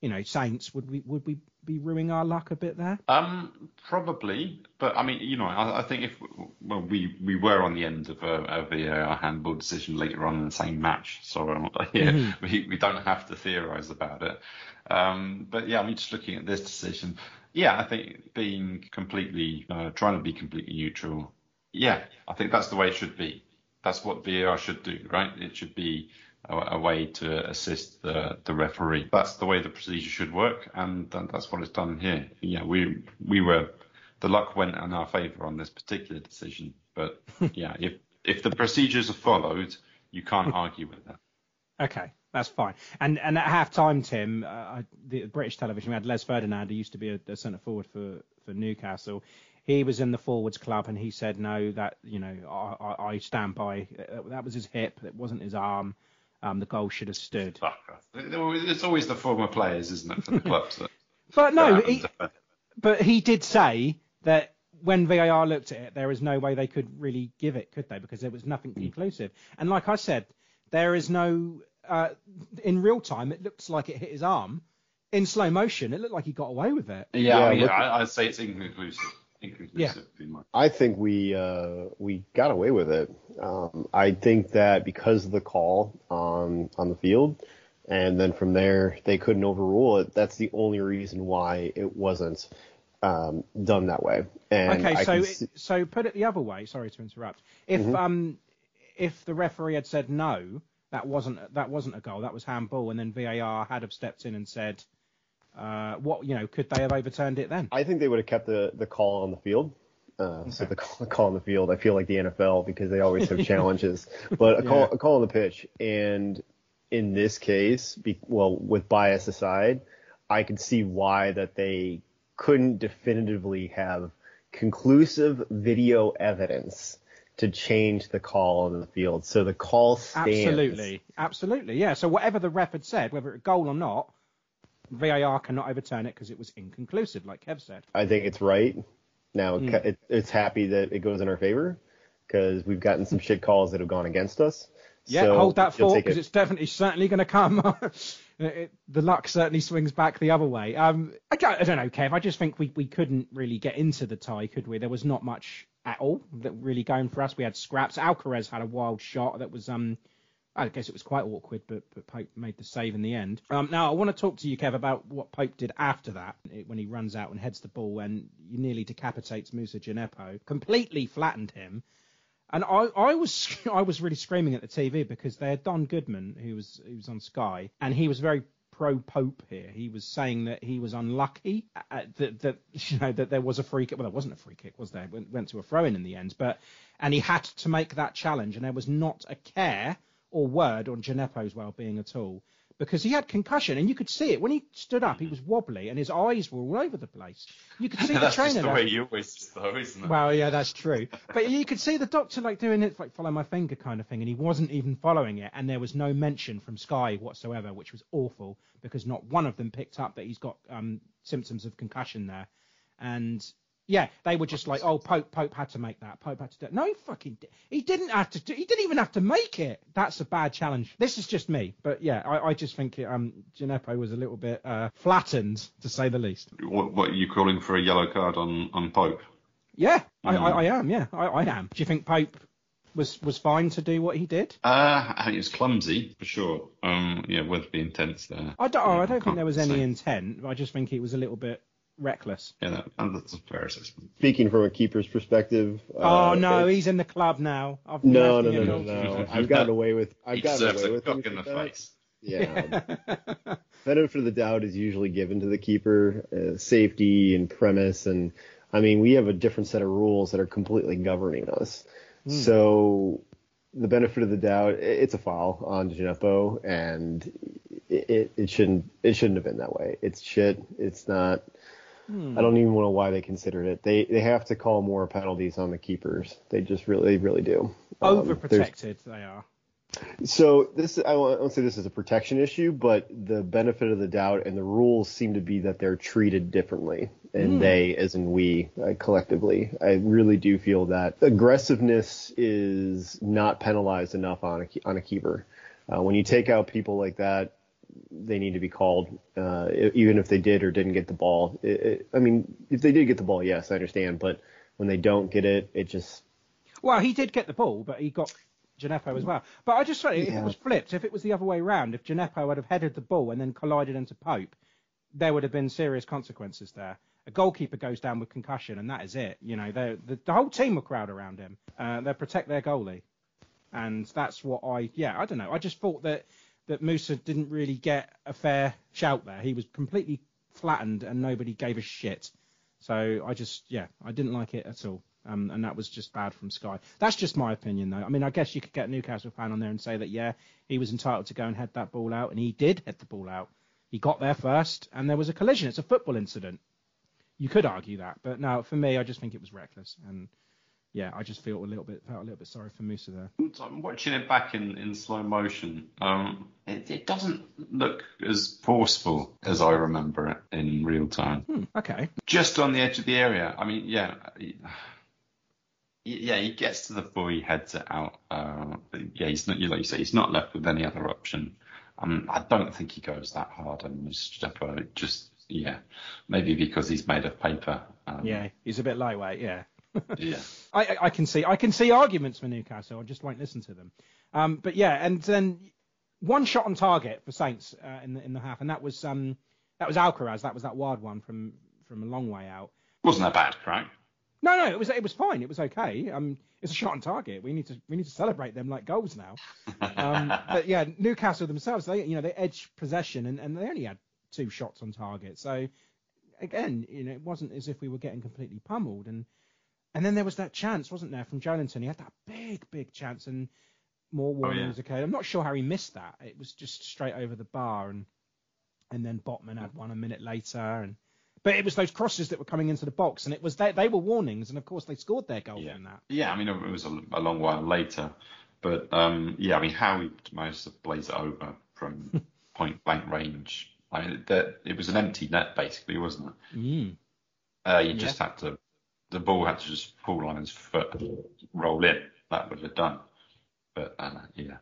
you know, Saints, would we would we be ruining our luck a bit there? Um, probably, but I mean, you know, I, I think if well, we we were on the end of a, a uh, handball decision later on in the same match, so um, [LAUGHS] yeah, mm-hmm. we we don't have to theorise about it. Um, but yeah, I mean, just looking at this decision, yeah, I think being completely uh, trying to be completely neutral, yeah, I think that's the way it should be. That's what VAR should do, right? It should be a, a, way to assist the, the referee. That's the way the procedure should work, and that's what it's done here. Yeah, we we were the luck went in our favour on this particular decision, but [LAUGHS] yeah, if if the procedures are followed, you can't argue with that. Okay, that's fine. And and at half time, Tim, uh, the British television, we had Les Ferdinand, who used to be a, a centre forward for, for Newcastle. He was in the forwards club, and he said, "No, that you know, I, I, I stand by. Uh, that was his hip. It wasn't his arm um, the goal should have stood. It's always the former players, isn't it, for the clubs? That, [LAUGHS] but no, he, but he did say that when VAR looked at it, there is no way they could really give it, could they? Because there was nothing mm. conclusive. And like I said, there is no. Uh, in real time, it looks like it hit his arm. In slow motion, it looked like he got away with it. Yeah, yeah I mean, I'd say it's inconclusive yeah. I think we uh, we got away with it. Um, I think that because of the call on on the field, and then from there they couldn't overrule it. That's the only reason why it wasn't um, done that way. And okay, I so can it, see- so put it the other way. Sorry to interrupt. If Mhm. um if the referee had said no, that wasn't that wasn't a goal, that was handball, and then VAR had have stepped in and said, uh, what you know, could they have overturned it then? I think they would have kept the, the call on the field. Uh, So the call, the call on the field, I feel like the NFL because they always have [LAUGHS] challenges, but a call Yeah. a call on the pitch. And in this case, be, well, with bias aside, I could see why that they couldn't definitively have conclusive video evidence to change the call on the field. So the call stands. Absolutely, absolutely, yeah. So whatever the ref had said, whether it goal or not, VAR cannot overturn it because it was inconclusive, like Kev said. I think it's right. Now Mm. it, it's happy that it goes in our favor because we've gotten some shit calls that have gone against us. Yeah, So hold that thought because it- it's definitely certainly going to come. [LAUGHS] It- it- the luck certainly swings back the other way. Um, I don't, I don't know, Kev. I just think we, we couldn't really get into the tie, could we? There was not much at all that really going for us. We had scraps. Alcaraz had a wild shot that was um. I guess it was quite awkward, but, but Pope made the save in the end. Um, now, I want to talk to you, Kev, about what Pope did after that, it- when he runs out and heads the ball and nearly decapitates Moussa Djenepo, completely flattened him. And I, I was [LAUGHS] I was really screaming at the TV because they had Don Goodman, who was who was on Sky, and he was very pro Pope here. He was saying that he was unlucky uh, that that [LAUGHS] you know that there was a free kick. Well, there wasn't a free kick, was there? Went, went to a throw in in the end, but and he had to make that challenge, and there was not a care or word on Djenepo's well-being at all because he had concussion, and you could see it when he stood up. He was wobbly, and his eyes were all over the place. You could [LAUGHS] see the That's trainer. just the way you always though, isn't it? Well, yeah, that's true. But you could see the doctor like doing it like follow my finger kind of thing, and he wasn't even following it. And there was no mention from Sky whatsoever, which was awful because not one of them picked up that he's got um, symptoms of concussion there. And yeah, they were just like, oh, Pope, Pope had to make that. Pope had to do it. No, he fucking, di- he didn't have to. Do, he didn't even have to make it. That's a bad challenge. This is just me, but yeah, I, I just think um, Djenepo was a little bit uh, flattened to say the least. What, what are you calling for a yellow card on, on Pope? Yeah, I, Mm. I, I am. Yeah, I, I am. Do you think Pope was was fine to do what he did? Uh, I think it was clumsy for sure. Um, yeah, with the tense there. I don't. I don't think there was any say. intent. I just think it was a little bit reckless. Yeah, that, and that's a fair assessment. Speaking from a keeper's perspective. oh uh, no, he's in the club now. I've No, left no, no, no, no. I've gotten [LAUGHS] away with. I've he gotten deserves away a with cock things in the like that. face. Yeah. [LAUGHS] benefit of the doubt is usually given to the keeper, uh, safety and premise, and I mean we have a different set of rules that are completely governing us. So the benefit of the doubt, i- it's a foul on Djenepo, and it, it, it shouldn't it shouldn't have been that way. It's shit. It's not. I don't even know why they considered it. They they have to call more penalties on the keepers. They just really really do. Um, Overprotected they are. so this, I won't say this is a protection issue, but the benefit of the doubt and the rules seem to be that they're treated differently, and they, as in we, uh, collectively. I really do feel that aggressiveness is not penalized enough on a on a keeper. Uh, when you take out people like that, they need to be called, uh, even if they did or didn't get the ball. It, it, I mean, if they did get the ball, yes, I understand, but when they don't get it, it just Well, he did get the ball, but he got Djenepo as well. But I just say, if Yeah. it was flipped, if it was the other way round, if Djenepo would have headed the ball and then collided into Pope, there would have been serious consequences there. A goalkeeper goes down with concussion, and that is it. You know, the, the whole team will crowd around him. Uh, they protect their goalie, and that's what I. Yeah, I don't know. I just thought that that Moussa didn't really get a fair shout there. He was completely flattened, and nobody gave a shit. So I just, yeah, I didn't like it at all. Um, and that was just bad from Sky. That's just my opinion, though. I mean, I guess you could get a Newcastle fan on there and say that, yeah, he was entitled to go and head that ball out, and he did head the ball out. He got there first, and there was a collision. It's a football incident. You could argue that, but no, for me, I just think it was reckless. And yeah, I just feel a little bit felt a little bit sorry for Moussa there. I'm watching it back in, in slow motion. Um, it, it doesn't look as forceful as I remember it in real time. Hmm, okay. Just on the edge of the area. I mean, yeah. Yeah, he gets to the ball, he heads it out. Uh, yeah, he's not, like you say, he's not left with any other option. Um, I don't think he goes that hard on Mustafa. Just, yeah, maybe because he's made of paper. Um, Yeah, he's a bit lightweight. Yeah. [LAUGHS] Yeah. I, I, I can see I can see arguments for Newcastle. I just won't listen to them. Um, but yeah, and then one shot on target for Saints uh, in the in the half, and that was um that was Alcaraz. That was that wild one from from a long way out. Wasn't that bad, right? No, no, it was it was fine. It was okay. Um, it's a shot on target. We need to we need to celebrate them like goals now. [LAUGHS] Um, but yeah, Newcastle themselves, they you know they edged possession and, and they only had two shots on target. So again, you know, it wasn't as if we were getting completely pummeled. And and then there was that chance, wasn't there, from Joelinton? He had that big, big chance, and more warnings. Oh, yeah. Okay, I'm not sure how he missed that. It was just straight over the bar, and and then Botman had one a minute later, and but it was those crosses that were coming into the box, and it was they, they were warnings, and of course they scored their goal Yeah. from that. Yeah, I mean, it was a, a long while later. But um, yeah, I mean, how he managed to blaze it over from [LAUGHS] point blank range. I mean, that it was an empty net basically, wasn't it? Mm. Uh, you just had to, the ball had to just fall on his foot and roll in. That would have done. But uh, yeah,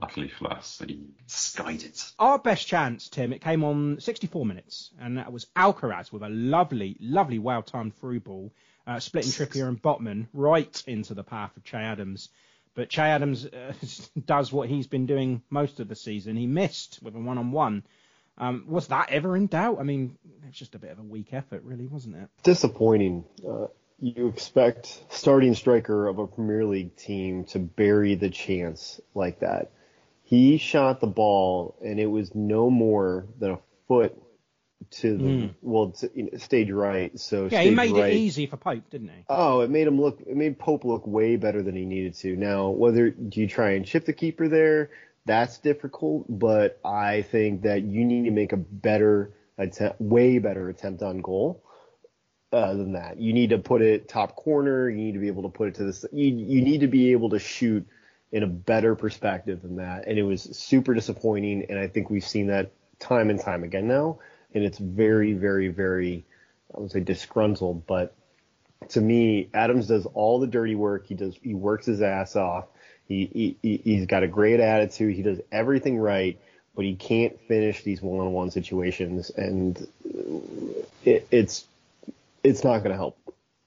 luckily for us, he skied it. Our best chance, Tim, it came on 64 minutes, and that was Alcaraz with a lovely, lovely, well-timed through ball, uh, splitting Trippier and Botman right into the path of Che Adams. But Che Adams uh, [LAUGHS] does what he's been doing most of the season. He missed with a one-on-one. Um, was that ever in doubt? I mean, it was just a bit of a weak effort, really, wasn't it? disappointing. Uh, you expect starting striker of a Premier League team to bury the chance like that. He shot the ball, and it was no more than a foot to the hmm. well to, you know, stage right. So. Yeah, he made right. it easy for Pope, didn't he? Oh, it made him look. It made Pope look way better than he needed to. Now, whether do you try and chip the keeper there, that's difficult. But I think that you need to make a better attempt, way better attempt on goal uh, than that. You need to put it top corner. You need to be able to put it to this. You you need to be able to shoot in a better perspective than that. And it was super disappointing. And I think we've seen that time and time again now. And it's very, very, very, I would say disgruntled, but to me, Adams does all the dirty work. He does. He works his ass off. He, he he's got a great attitude. He does everything right, but he can't finish these one-on-one situations, and it, it's it's not going to help.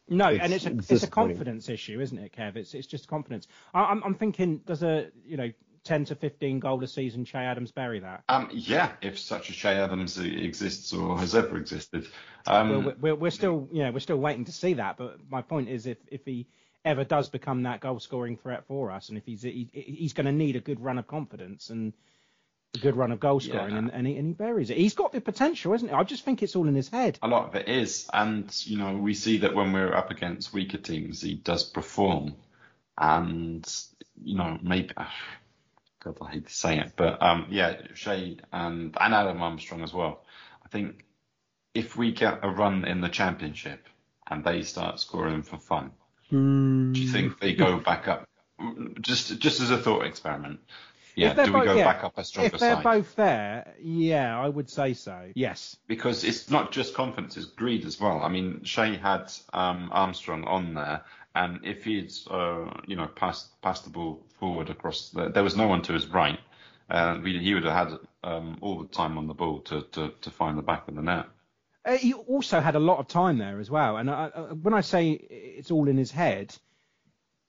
No, It's and it's a it's a confidence issue, isn't it, Kev? It's it's just confidence. I, I'm I'm thinking does a you know 10 to 15 goal a season Che Adams bury that? Um, yeah, if such a Che Adams exists or has ever existed. Um, Well, we're, we're, we're still you know we're still waiting to see that. But my point is if if he ever does become that goal scoring threat for us, and if he's he, he's going to need a good run of confidence and a good run of goal scoring, Yeah. and, and, he, and he buries it. He's got the potential, isn't he? I just think it's all in his head. a lot of it is, and you know we see that when we're up against weaker teams, he does perform, and you know maybe. God, I hate to say it, but um, yeah, Che and and Adam Armstrong as well. I think if we get a run in the championship and they start scoring for fun, do you think they go back up? Just just as a thought experiment. Yeah, do we both- go yeah, back up a stronger side? If they're side? both there, yeah, I would say so. Yes. because it's not just confidence, it's greed as well. I mean, Che had um, Armstrong on there, and if he'd, uh, you know, passed passed the ball forward across, the, there was no one to his right, uh, he would have had um, all the time on the ball to, to, to find the back of the net. Uh, he also had a lot of time there as well. And I, I, when I say it's all in his head,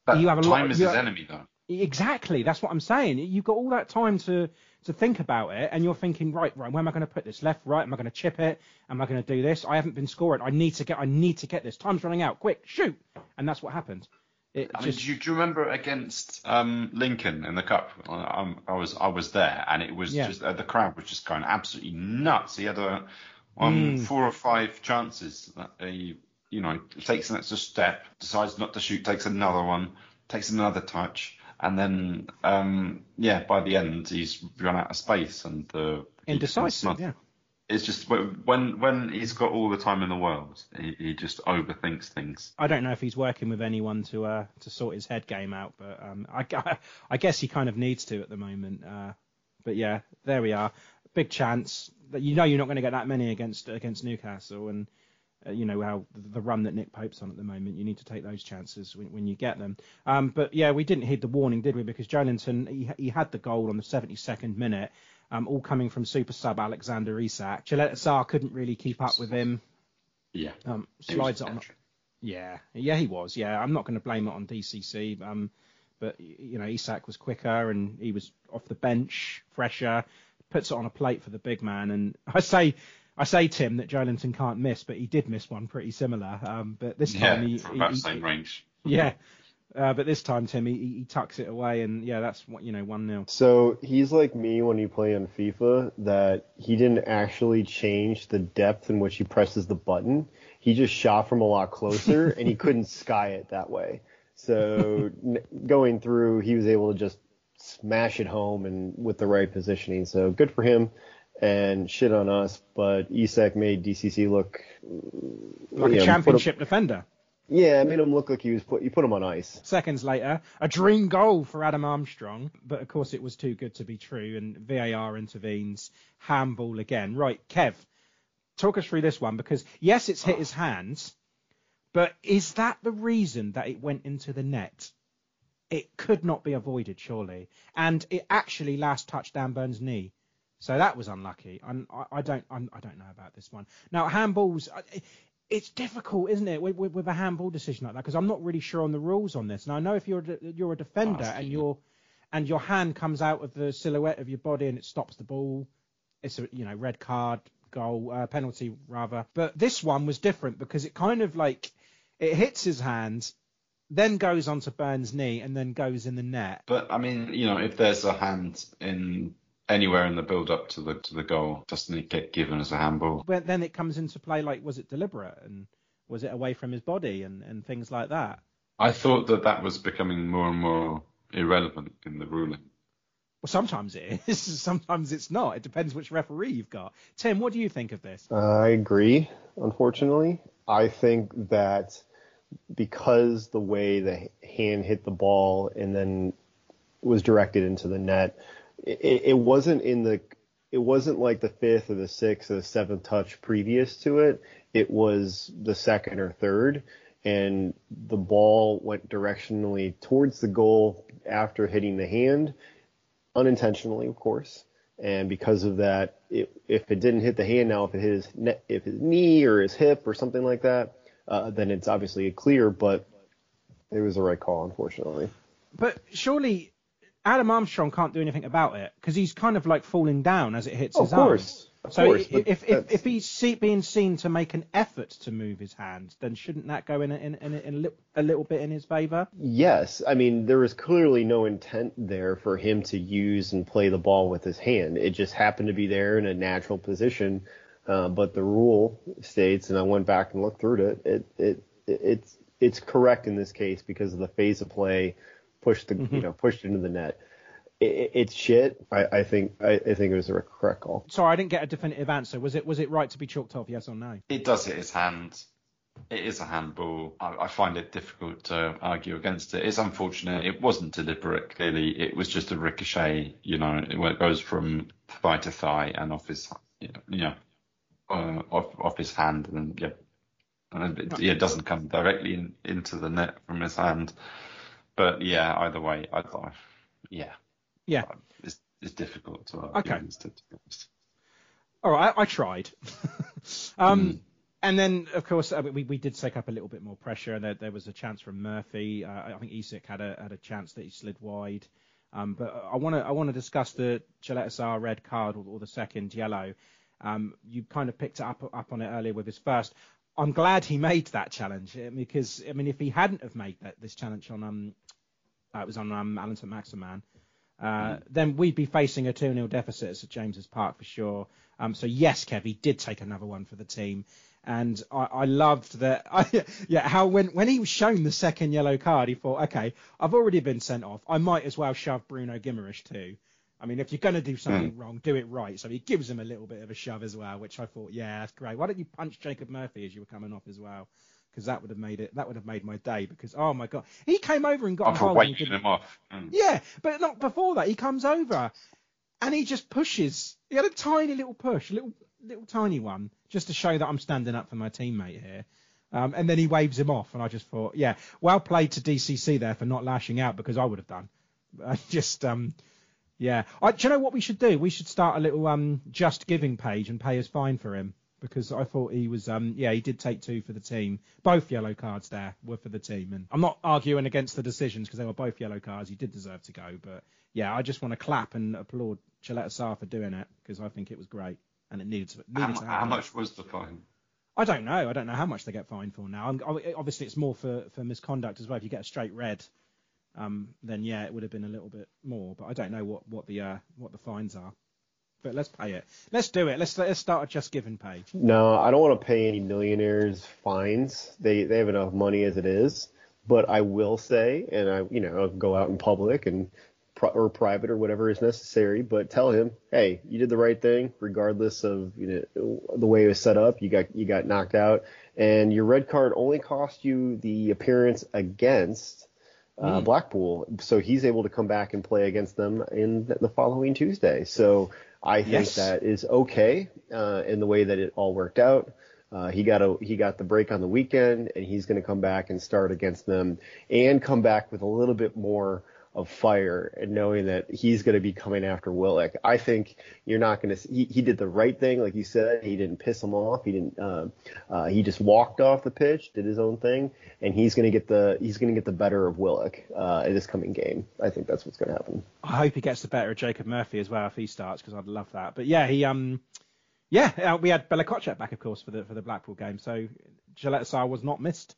But You have a time lot- is his have- enemy, though. Exactly, that's what I'm saying. You've got all that time to to think about it, and you're thinking, right, right, where am I going to put this? Left, right? Am I going to chip it? Am I going to do this? I haven't been scoring. I need to get. I need to get this. Time's running out. Quick, shoot! And that's what happened. It I mean, do, you, do you remember against um, Lincoln in the cup? I, I was I was there, and it was Yeah. just uh, the crowd was just going absolutely nuts. He had a, um, Mm. four or five chances that he, you know, takes an extra step, decides not to shoot, takes another one, takes another touch, and then um, yeah, by the end he's run out of space and uh, indecisive. Yeah. It's just when when he's got all the time in the world, he, he just overthinks things. I don't know if he's working with anyone to uh, to sort his head game out, but um, I, [LAUGHS] I guess he kind of needs to at the moment. Uh, but yeah, there we are. Big chance that you know you're not going to get that many against against Newcastle, and uh, you know how the run that Nick Pope's on at the moment. You need to take those chances when, when you get them. Um, but yeah, we didn't heed the warning, did we? Because Joelinton he, he had the goal on the 72nd minute, um, all coming from super sub Alexander Isak. Caleta-Car couldn't really keep up with him. Yeah, Um, slides on. Yeah, yeah, he was. Yeah, I'm not going to blame it on DCC. Um, but you know, Isak was quicker and he was off the bench, fresher, puts it on a plate for the big man. And I say, I say Tim that Joelinton can't miss, but he did miss one pretty similar. Um, but this yeah, time he, from he, about he- same range. [LAUGHS] yeah. Uh, but this time, Tim, he, he tucks it away, and yeah, that's what you know, one 0 So he's like me when you play on FIFA, that he didn't actually change the depth in which he presses the button. He just shot from a lot closer, [LAUGHS] and he couldn't sky it that way. So [LAUGHS] going through, he was able to just smash it home and with the right positioning. So good for him, and shit on us. But Isak made DCC look like a know, championship defender. Yeah, it made him look like he was put. You put him on ice. Seconds later, a dream goal for Adam Armstrong, but of course it was too good to be true, and VAR intervenes, handball again. Right, Kev, talk us through this one because yes, it's hit his hands, but is that the reason that it went into the net? It could not be avoided, surely, and it actually last touched Dan Burn's knee. So that was unlucky. I'm, I, I don't I'm, I don't know about this one. Now handballs, it's difficult, isn't it, with, with, with a handball decision like that? Because I'm not really sure on the rules on this. And I know if you're a, you're a defender and your and your hand comes out of the silhouette of your body and it stops the ball, it's a you know red card, goal, uh, penalty rather. But this one was different because it kind of like it hits his hand, then goes onto Burn's knee and then goes in the net. But I mean, you know, if there's a hand in anywhere in the build up to the to the goal, doesn't it get given as a handball? But then it comes into play like was it deliberate and was it away from his body and, and things like that. I thought that that was becoming more and more irrelevant in the ruling. Well, sometimes it is, [LAUGHS] sometimes it's not. It depends which referee you've got. Tim, what do you think of this? Uh, I agree, unfortunately. I think that because the way the hand hit the ball and then was directed into the net, it, wasn't in the it wasn't like the fifth or the sixth or the seventh touch previous to it. It was the second or third, and the ball went directionally towards the goal after hitting the hand, unintentionally, of course. And because of that, it, if it didn't hit the hand now, if it hit his ne- if his knee or his hip or something like that, uh, then it's obviously a clear. But it was the right call, unfortunately. But surely Adam Armstrong can't do anything about it because he's kind of like falling down as it hits Of his arm. course, of so course, i- but if, if, if he's see, being seen to make an effort to move his hand, then shouldn't that go in a, in, in, a, in a, little bit in his favour? Yes, I mean there was clearly no intent there for him to use and play the ball with his hand. It just happened to be there in a natural position. Uh, but the rule states, and I went back and looked through it. It it, it it's it's correct in this case because of the phase of play pushed the you know pushed into the net. It, it, it's shit. I, I think I, I think it was a correct call. Sorry, I didn't get a definitive answer. Was it was it right to be chalked off? Yes or no? It does hit his hand. It is a handball. I, I find it difficult to argue against it. It's unfortunate. It wasn't deliberate. Clearly, it was just a ricochet. You know, it, it goes from thigh to thigh and off his, you know, uh, off off his hand, and yeah, and it, yeah, it doesn't come directly in, into the net from his hand. But yeah, either way, I thought, yeah, Yeah. it's it's difficult to argue Okay. against it. to be honest. All right, I, I tried. [LAUGHS] um, And then, of course, uh, we, we did take up a little bit more pressure, and there, there was a chance from Murphy. Uh, I think Isak had a had a chance that he slid wide. Um, but I want to I want to discuss the Caleta-Car red card or, or the second yellow. Um, you kind of picked up up on it earlier with his first. I'm glad he made that challenge uh, because I mean, if he hadn't have made that this challenge on um, uh, it was on um, Allan Saint-Maximin, uh, then we'd be facing a 2 0 deficit at St James's Park for sure. Um, so yes, Kev, he did take another one for the team, and I, I loved that. [LAUGHS] I, yeah, how when when he was shown the second yellow card, he thought, okay, I've already been sent off. I might as well shove Bruno Guimarães too. I mean, if you're going to do something wrong, do it right. So he gives him a little bit of a shove as well, which I thought, yeah, that's great. Why don't you punch Jacob Murphy as you were coming off as well? Because that would have made it. That would have made my day. Because oh my god, he came over and got I'm for involved. and waving him off. Mm. yeah, but not before that. He comes over and he just pushes. He had a tiny little push, little little tiny one, just to show that I'm standing up for my teammate here. Um, and then he waves him off, and I just thought, yeah, well played to DCC there for not lashing out because I would have done. [LAUGHS] I just, um, yeah. I, do you know what we should do? We should start a little um, just giving page and pay his fine for him because I thought he was, um, yeah, he did take two for the team. Both yellow cards there were for the team, and I'm not arguing against the decisions because they were both yellow cards. He did deserve to go, but yeah, I just want to clap and applaud Caleta-Car for doing it because I think it was great. and it needed to. Needed How, to happen. how much was the fine? I don't know. I don't know how much they get fined for now. I'm, obviously, it's more for, for misconduct as well. If you get a straight red, um, then yeah, it would have been a little bit more. But I don't know what, what the uh, what the fines are. But let's pay it. Let's do it. Let's let's start a JustGiving page. No, I don't want to pay any millionaires fines. They they have enough money as it is. But I will say, and I you know I'll go out in public and or private or whatever is necessary. But tell him, hey, you did the right thing, regardless of you know the way it was set up. You got you got knocked out, and your red card only cost you the appearance against. Uh, Blackpool, so he's able to come back and play against them in the following Tuesday. So I think Yes. that is okay uh, in the way that it all worked out. Uh, he got a he got the break on the weekend, and he's going to come back and start against them, and come back with a little bit more of fire, and knowing that he's going to be coming after Willock. I think you're not going to. He, he did the right thing, like you said. He didn't piss him off. He didn't. Uh, uh, he just walked off the pitch, did his own thing, and he's going to get the he's going to get the better of Willock uh, in this coming game. I think that's what's going to happen. I hope he gets the better of Jacob Murphy as well if he starts because I'd love that. But yeah, he um yeah uh, we had Bella-Kotchap back of course for the for the Blackpool game, so Caleta-Car was not missed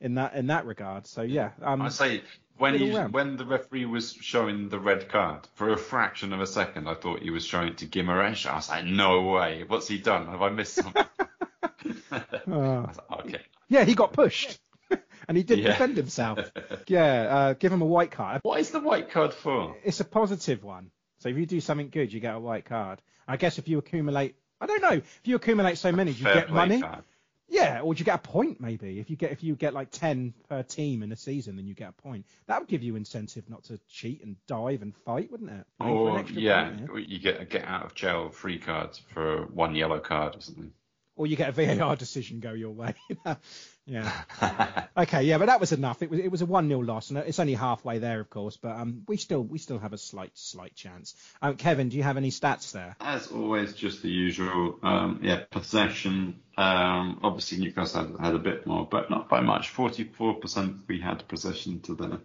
in that in that regard. So yeah, um, I say when he when the referee was showing the red card for a fraction of a second, I thought he was showing it to Guimarães. I was like, no way. What's he done? Have I missed something? [LAUGHS] [LAUGHS] I was like, okay. yeah he got pushed [LAUGHS] and he did Yeah. defend himself. Yeah, uh, give him a white card. What is the white card for? It's a positive one. So if you do something good, you get a white card. I guess if you accumulate, I don't know, if you accumulate so many, do you Fair get money? card. Yeah, or do you get a point maybe? If you get if you get like ten per team in a season, then you get a point. That would give you incentive not to cheat and dive and fight, wouldn't it? Pay Or yeah, you get a get out of jail free card for one yellow card or something. Or you get a VAR decision go your way. [LAUGHS] yeah. [LAUGHS] Okay, yeah, but that was enough. It was it was a one 0 loss, and it's only halfway there, of course. But um, we still we still have a slight slight chance. Um, Kevin, do you have any stats there? As always, just the usual. Um, yeah, possession. Um, obviously, Newcastle had, had a bit more, but not by much. 44% we had possession to the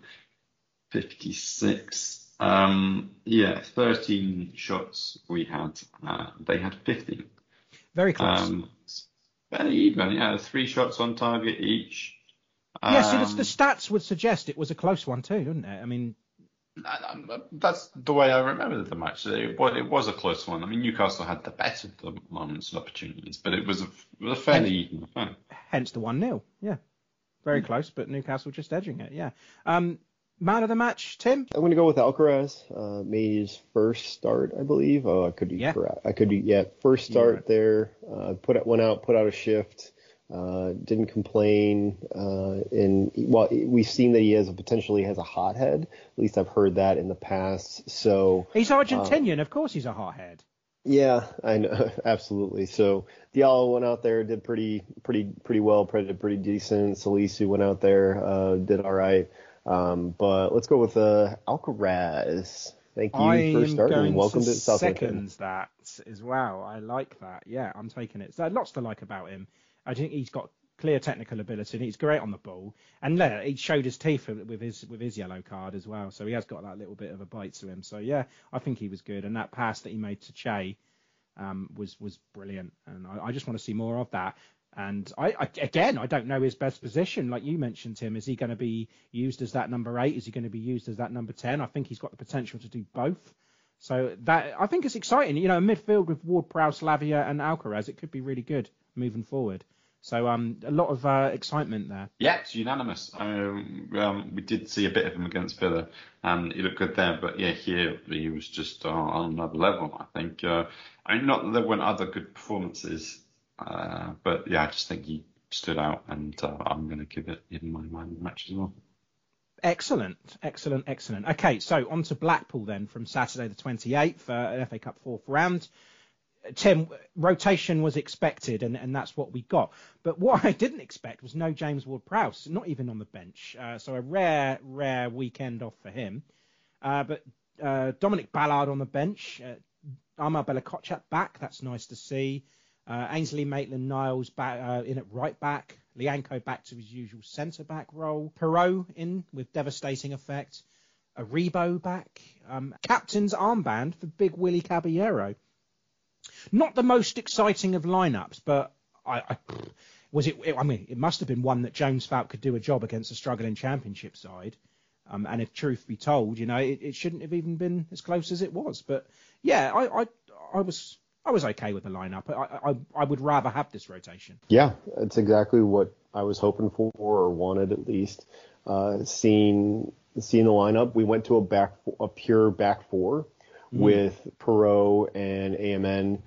56. Um, yeah, 13 shots we had. Uh, they had 50. Very close. Um, very even. Yeah, three shots on target each. yeah, see, Um, the, the stats would suggest it was a close one too, wouldn't it? I mean, That's the way I remember the match. It was, it was a close one. I mean, Newcastle had the better of the moments and opportunities, but it was a, it was a fairly even affair. hence the one 0 Yeah, very close, but Newcastle just edging it. Yeah. Um, man of the match, Tim. I'm going to go with Alcaraz. Uh, made his first start, I believe. Oh, I could be Yeah. correct. I could be yeah. First start right. there. Uh, put it, went out, put out a shift. Uh, didn't complain. Uh, and well, we've seen that he has a potentially has a hothead. At least I've heard that in the past. So He's Argentinian, of course he's a hothead. yeah, I know [LAUGHS] absolutely. So Diallo went out there, did pretty pretty pretty well, did pretty decent. Salisu went out there, uh, did all right. Um, but let's go with uh, Alcaraz. Thank you I for starting. Welcome to, to Southampton. seconds that as well. I like that. Yeah, I'm taking it. There's lots to like about him. I think he's got clear technical ability and he's great on the ball. And yeah, he showed his teeth with his with his yellow card as well. So he has got that little bit of a bite to him. So yeah, I think he was good. And that pass that he made to Che um, was was brilliant. And I, I just want to see more of that. And I, I again, I don't know his best position. Like you mentioned, Tim, is he going to be used as that number eight? Is he going to be used as that number ten? I think he's got the potential to do both. So that I think it's exciting. You know, midfield with Ward, Prowse, Lavia, and Alcaraz, it could be really good moving forward. So um, a lot of uh, excitement there. Yeah, it's unanimous. Um, um, we did see a bit of him against Villa, and he looked good there. But yeah, here he was just uh, on another level. I think. Uh, I mean, not that there weren't other good performances, uh, but yeah, I just think he stood out, and uh, I'm going to give it even my man match as well. Excellent, excellent, excellent. Okay, so on to Blackpool then from Saturday the 28th, uh, an FA Cup fourth round. Tim, rotation was expected, and, and that's what we got. But what I didn't expect was no James Ward-Prowse, not even on the bench. Uh, so a rare, rare weekend off for him. Uh, but uh, Dominic Ballard on the bench, uh, Amar back, that's nice to see. Uh, Ainsley Maitland-Niles back uh, in at right back. Lyanco back to his usual centre back role. Perraud in with devastating effect. Aribo back. Um, captain's armband for Big Willie Caballero. not the most exciting of lineups, but I, I was it. I mean, it must have been one that Jones felt could do a job against a struggling Championship side. Um, and if truth be told, you know, it, it, shouldn't have even been as close as it was. But yeah, I, I, I was I was okay with the lineup. I, I, I would rather have this rotation. Yeah, it's exactly what I was hoping for or wanted at least. Uh, seeing seeing the lineup, we went to a back a pure back four mm. with Perraud and AMN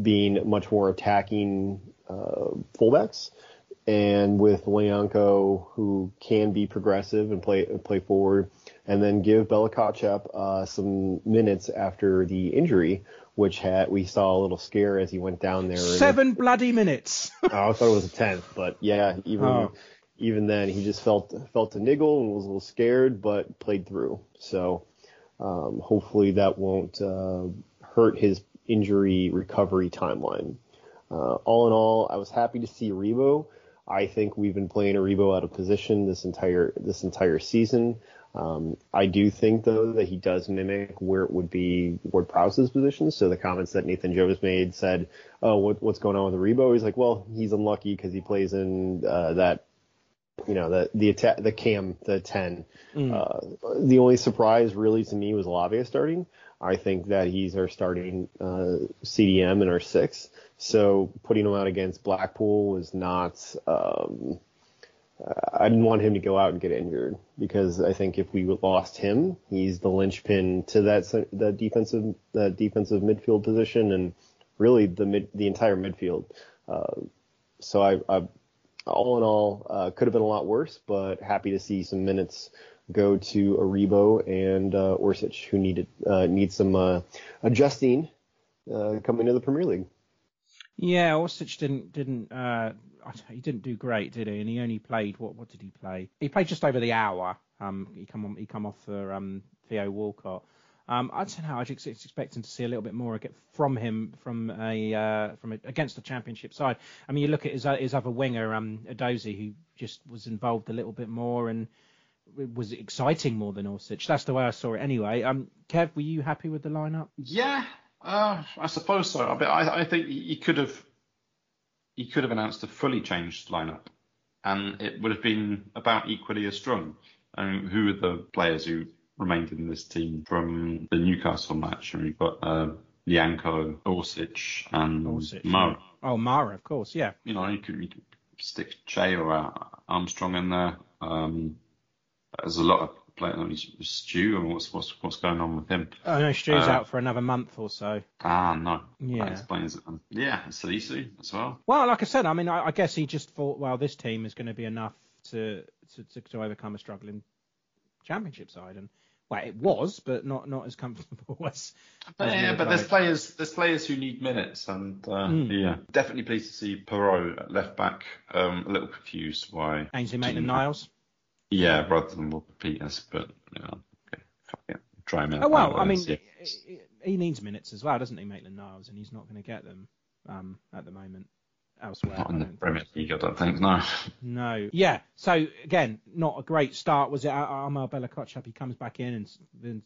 being much more attacking uh, fullbacks, and with Lyanco who can be progressive and play play forward, and then give Bella uh, some minutes after the injury, which had we saw a little scare as he went down there. Seven bloody minutes. [LAUGHS] oh, I thought it was a tenth, but yeah, even oh. even then he just felt felt a niggle and was a little scared, but played through. So um, hopefully that won't uh, hurt his injury recovery timeline. Uh, all in all, I was happy to see Rebo. I think we've been playing Rebo out of position this entire this entire season. Um, I do think though that he does mimic where it would be Ward Prowse's position. So the comments that Nathan Jones made said, "Oh, what, what's going on with Rebo?" He's like, "Well, he's unlucky because he plays in uh, that, you know, the the atta- the cam, the ten." Mm. Uh, the only surprise really to me was Lavia starting. I think that he's our starting uh, CDM in our six. So putting him out against Blackpool was not. Um, I didn't want him to go out and get injured because I think if we lost him, he's the linchpin to that that defensive that defensive midfield position and really the mid the entire midfield. Uh, so I, I, all in all, uh, could have been a lot worse, but happy to see some minutes go to Aribo and uh, Orsic, who needed uh, need some uh, adjusting uh, coming to the Premier League. Yeah, Orsic didn't didn't uh, he didn't do great, did he? And he only played what what did he play? He played just over the hour. Um, he come on he come off for um Theo Walcott. Um, I don't know. I was expecting to see a little bit more from him from a uh, from a, against the championship side. I mean, you look at his his other winger, um, Edozie, who just was involved a little bit more and was exciting more than Orsic. That's the way I saw it anyway. Um, Kev, were you happy with the lineup? Yeah, uh, I suppose so. I, I, I think he could have he could have announced a fully changed lineup, and it would have been about equally as strong. I mean, who are the players who remained in this team from the Newcastle match? I mean, we've got uh, Lyanco, Orsic, and Orsic, Mara. Oh, Mara, of course, yeah. You know, you could, you could stick Che or Armstrong in there. Um, there's a lot of playing Stew and what's what's what's going on with him? Oh no, Stew's uh, out for another month or so. Ah no, yeah, that explains it. Yeah, Salisu as well. Well, like I said, I mean, I, I, guess he just thought, well, this team is going to be enough to to, to, to overcome a struggling championship side, and well, it was, but not not as comfortable [LAUGHS] as. But, as yeah, but there's players there's players who need minutes, and uh, mm. yeah, definitely pleased to see Perraud left back. Um, a little confused why. Ainsley Maitland-Niles. Yeah, rather than Walker Peters, but you know, okay, it. Try him out. Oh well, I mean, yeah. he needs minutes as well, doesn't he, Maitland Niles? And he's not going to get them um, at the moment elsewhere. Not in the Premier League, I don't think. No. No. Yeah. So again, not a great start, was it? Armel Bella Kotchap, he comes back in and then,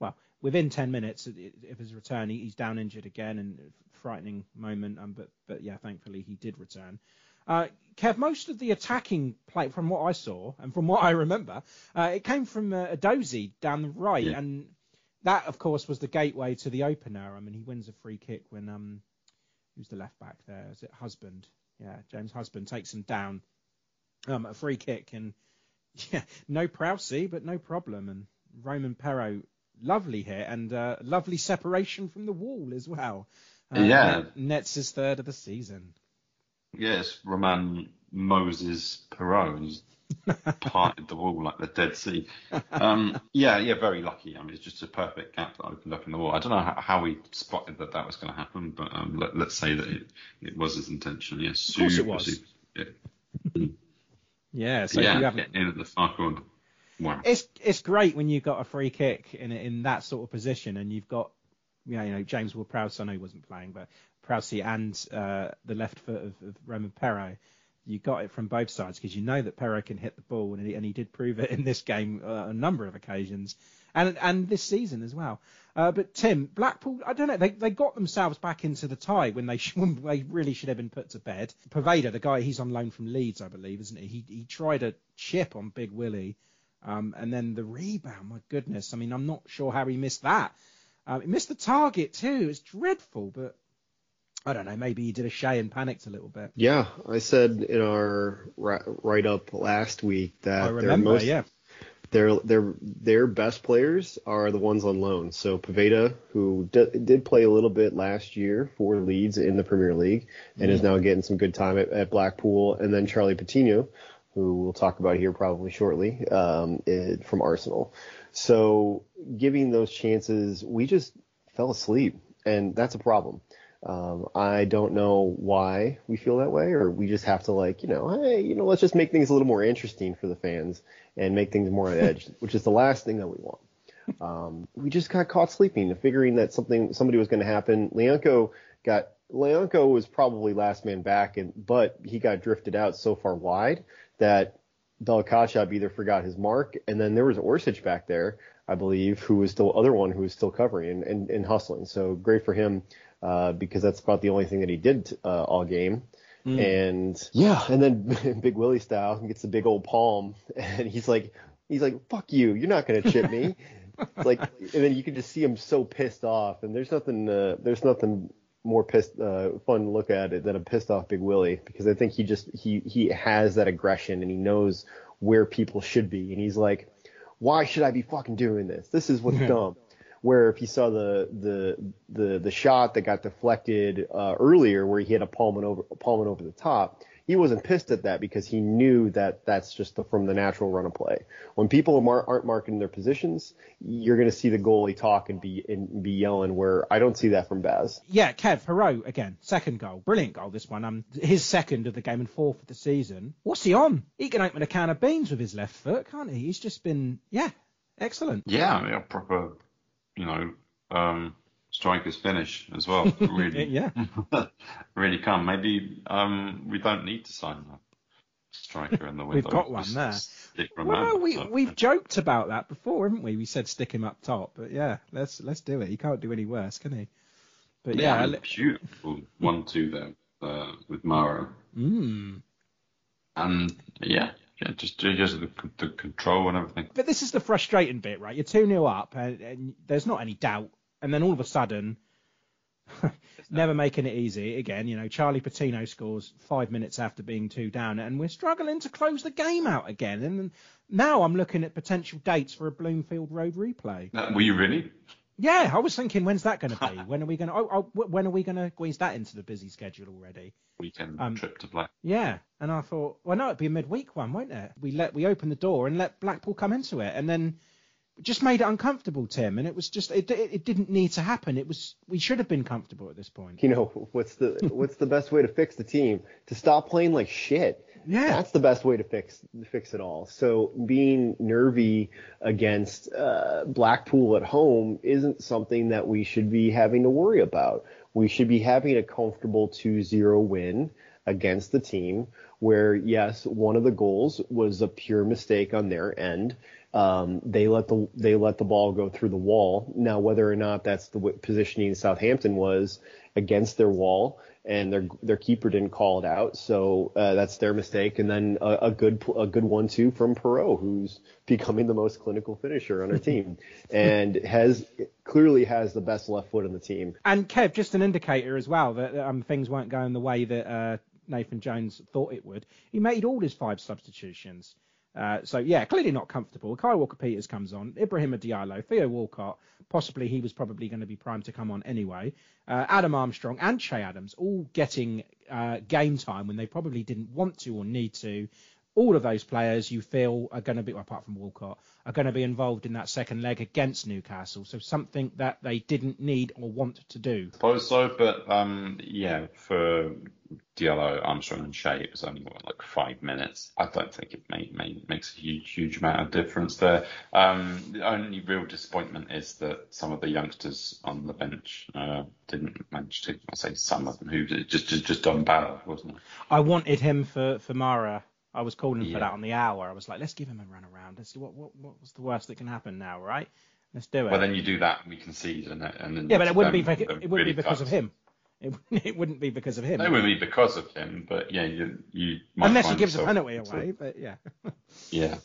well, within 10 minutes of his return, he's down injured again and frightening moment. Um, but but yeah, thankfully he did return. Uh, Kev, most of the attacking play, from what I saw and from what I remember, uh, it came from uh, Edozie down the right, yeah. and that, of course, was the gateway to the opener. I mean, he wins a free kick when um, who's the left back there? Is it Husband? Yeah, James Husband takes him down, um, a free kick, and [LAUGHS] yeah, no Prowsey, but no problem, and Romain Perraud, lovely hit and uh, lovely separation from the wall as well. Uh, yeah, nets his third of the season. Yes, Roman Moses Perraud. He's [LAUGHS] parted the wall like the Dead Sea. Um, yeah, yeah, very lucky. I mean, it's just a perfect gap that opened up in the wall. I don't know how, how he spotted that that was going to happen, but um, let, us say that it, it was his intention. Yes, of course it was. Super, yeah. [LAUGHS] yeah, so yeah, you haven't... in at the far corner. Wow. It's it's great when you've got a free kick in in that sort of position, and you've got you know, you know James Ward-Prowse. I know he wasn't playing, but Prowsey and uh, the left foot of, of Romain Perraud, you got it from both sides because you know that Perraud can hit the ball, and he, and he did prove it in this game uh, a number of occasions. and and this season as well. Uh, but Tim, Blackpool, I don't know, they they got themselves back into the tie when they [LAUGHS] sh- when they really should have been put to bed. Poveda, the guy, he's on loan from Leeds, I believe, isn't he? He he tried a chip on Big Willie, um, and then the rebound. My goodness, I mean, I'm not sure how he missed that. Um, he missed the target too. It's dreadful, but I don't know. Maybe he did a shay and panicked a little bit. Yeah, I said in our write up last week that I remember, most, yeah. Their their their best players are the ones on loan. So Poveda, who d- did play a little bit last year for Leeds in the Premier League, and is now getting some good time at, at Blackpool, and then Charlie Patino, who we'll talk about here probably shortly, um, it, from Arsenal. So giving those chances, we just fell asleep, and that's a problem. Um, I don't know why we feel that way, or we just have to like, you know, hey, you know, let's just make things a little more interesting for the fans and make things more on edge, [LAUGHS] which is the last thing that we want. Um, we just got caught sleeping, figuring that something somebody was going to happen. Lyanco got Lyanco was probably last man back, and but he got drifted out so far wide that Bella-Kotchap either forgot his mark, and then there was Orsic back there, I believe, who was the other one who was still covering and, and, and hustling. So great for him uh, because that's about the only thing that he did uh, all game. Mm. And yeah, and then [LAUGHS] Big Willie style gets a big old palm, [LAUGHS] and he's like, he's like, "Fuck you, you're not gonna chip me." it's [LAUGHS] like, and then you can just see him so pissed off, and there's nothing, uh, there's nothing more pissed, uh, fun to look at it than a pissed off Big Willie because I think he just he he has that aggression and he knows where people should be, and he's like, "Why should I be fucking doing this? This is what's dumb." Where if you saw the the the the shot that got deflected uh, earlier, where he hit a Palman over Palman over the top, he wasn't pissed at that because he knew that that's just the, from the natural run of play. When people mar- aren't marking their positions, you're going to see the goalie talk and be and be yelling. Where I don't see that from Baz. Yeah, Kev Perraud again, second goal, brilliant goal. This one, um, his second of the game and fourth of the season. What's he on? He can open a can of beans with his left foot, can't he? He's just been, yeah, excellent. Yeah, I mean, a proper you know, um, strikers finish as well. [LAUGHS] Really, yeah, [LAUGHS] really come. Maybe um, we don't need to sign a striker in the window. We've got one there. Well, we we've joked about that before, haven't we? We said stick him up top, but yeah, let's let's do it. He can't do any worse, can he? But yeah, yeah beautiful one-two there uh, with Mara. Mm. And yeah, yeah, just just the, the, control and everything. But this is the frustrating bit, right? You're 2 0 up, and, and, there's not any doubt. And then all of a sudden, [LAUGHS] never making it easy again. You know, Charlie Patino scores five minutes after being two down, and we're struggling to close the game out again. And now I'm looking at potential dates for a Bloomfield Road replay. Uh, were you really? Yeah, I was thinking, when's that going to be? [LAUGHS] when are we going to? Oh, oh, when are we going to squeeze that into the busy schedule already? Weekend um, trip to Black. Yeah, and I thought, well, no, it'd be a midweek one, won't it? We let we open the door and let Blackpool come into it, and then just made it uncomfortable, Tim. And it was just it, it, it didn't need to happen. It was we should have been comfortable at this point. You know what's the what's the best way to fix the team? To stop playing like shit. Yeah, that's the best way to fix fix it all. So being nervy against uh, Blackpool at home isn't something that we should be having to worry about. We should be having a comfortable 2-0 win against the team where yes, one of the goals was a pure mistake on their end. Um, they let the they let the ball go through the wall. Now, whether or not that's the positioning Southampton was against their wall and their their keeper didn't call it out, so uh, that's their mistake. And then a, a good a good one two from Perraud, who's becoming the most clinical finisher on our [LAUGHS] team, and has clearly has the best left foot in the team. And Kev, just an indicator as well that um, things weren't going the way that uh, Nathan Jones thought it would. He made all his five substitutions. Uh, so yeah, clearly not comfortable. Kai Walker Peters comes on, Ibrahim Diallo, Theo Walcott, possibly he was probably going to be primed to come on anyway. Uh, Adam Armstrong and Che Adams all getting uh, game time when they probably didn't want to or need to. All of those players you feel are going to be, well, apart from Walcott, are going to be involved in that second leg against Newcastle. So something that they didn't need or want to do. I suppose so, but um, yeah, for Diallo, Armstrong, and Che, it was only what, like five minutes. I don't think it may, makes a huge, huge amount of difference there. Um, the only real disappointment is that some of the youngsters on the bench uh, didn't manage to. I say some of them who just just just done bad, wasn't it? I wanted him for for Mara. I was calling yeah. for that on the hour. I was like, let's give him a run around. Let's see what what what was the worst that can happen now, right? Let's do it. Well, then you do that and we concede, and, and then yeah, but it wouldn't be it, wouldn't really be because tough. of him. It, [LAUGHS] it wouldn't be because of him. It wouldn't be because of him, but yeah, you you might Unless he gives a penalty away, but yeah. [LAUGHS] Yeah,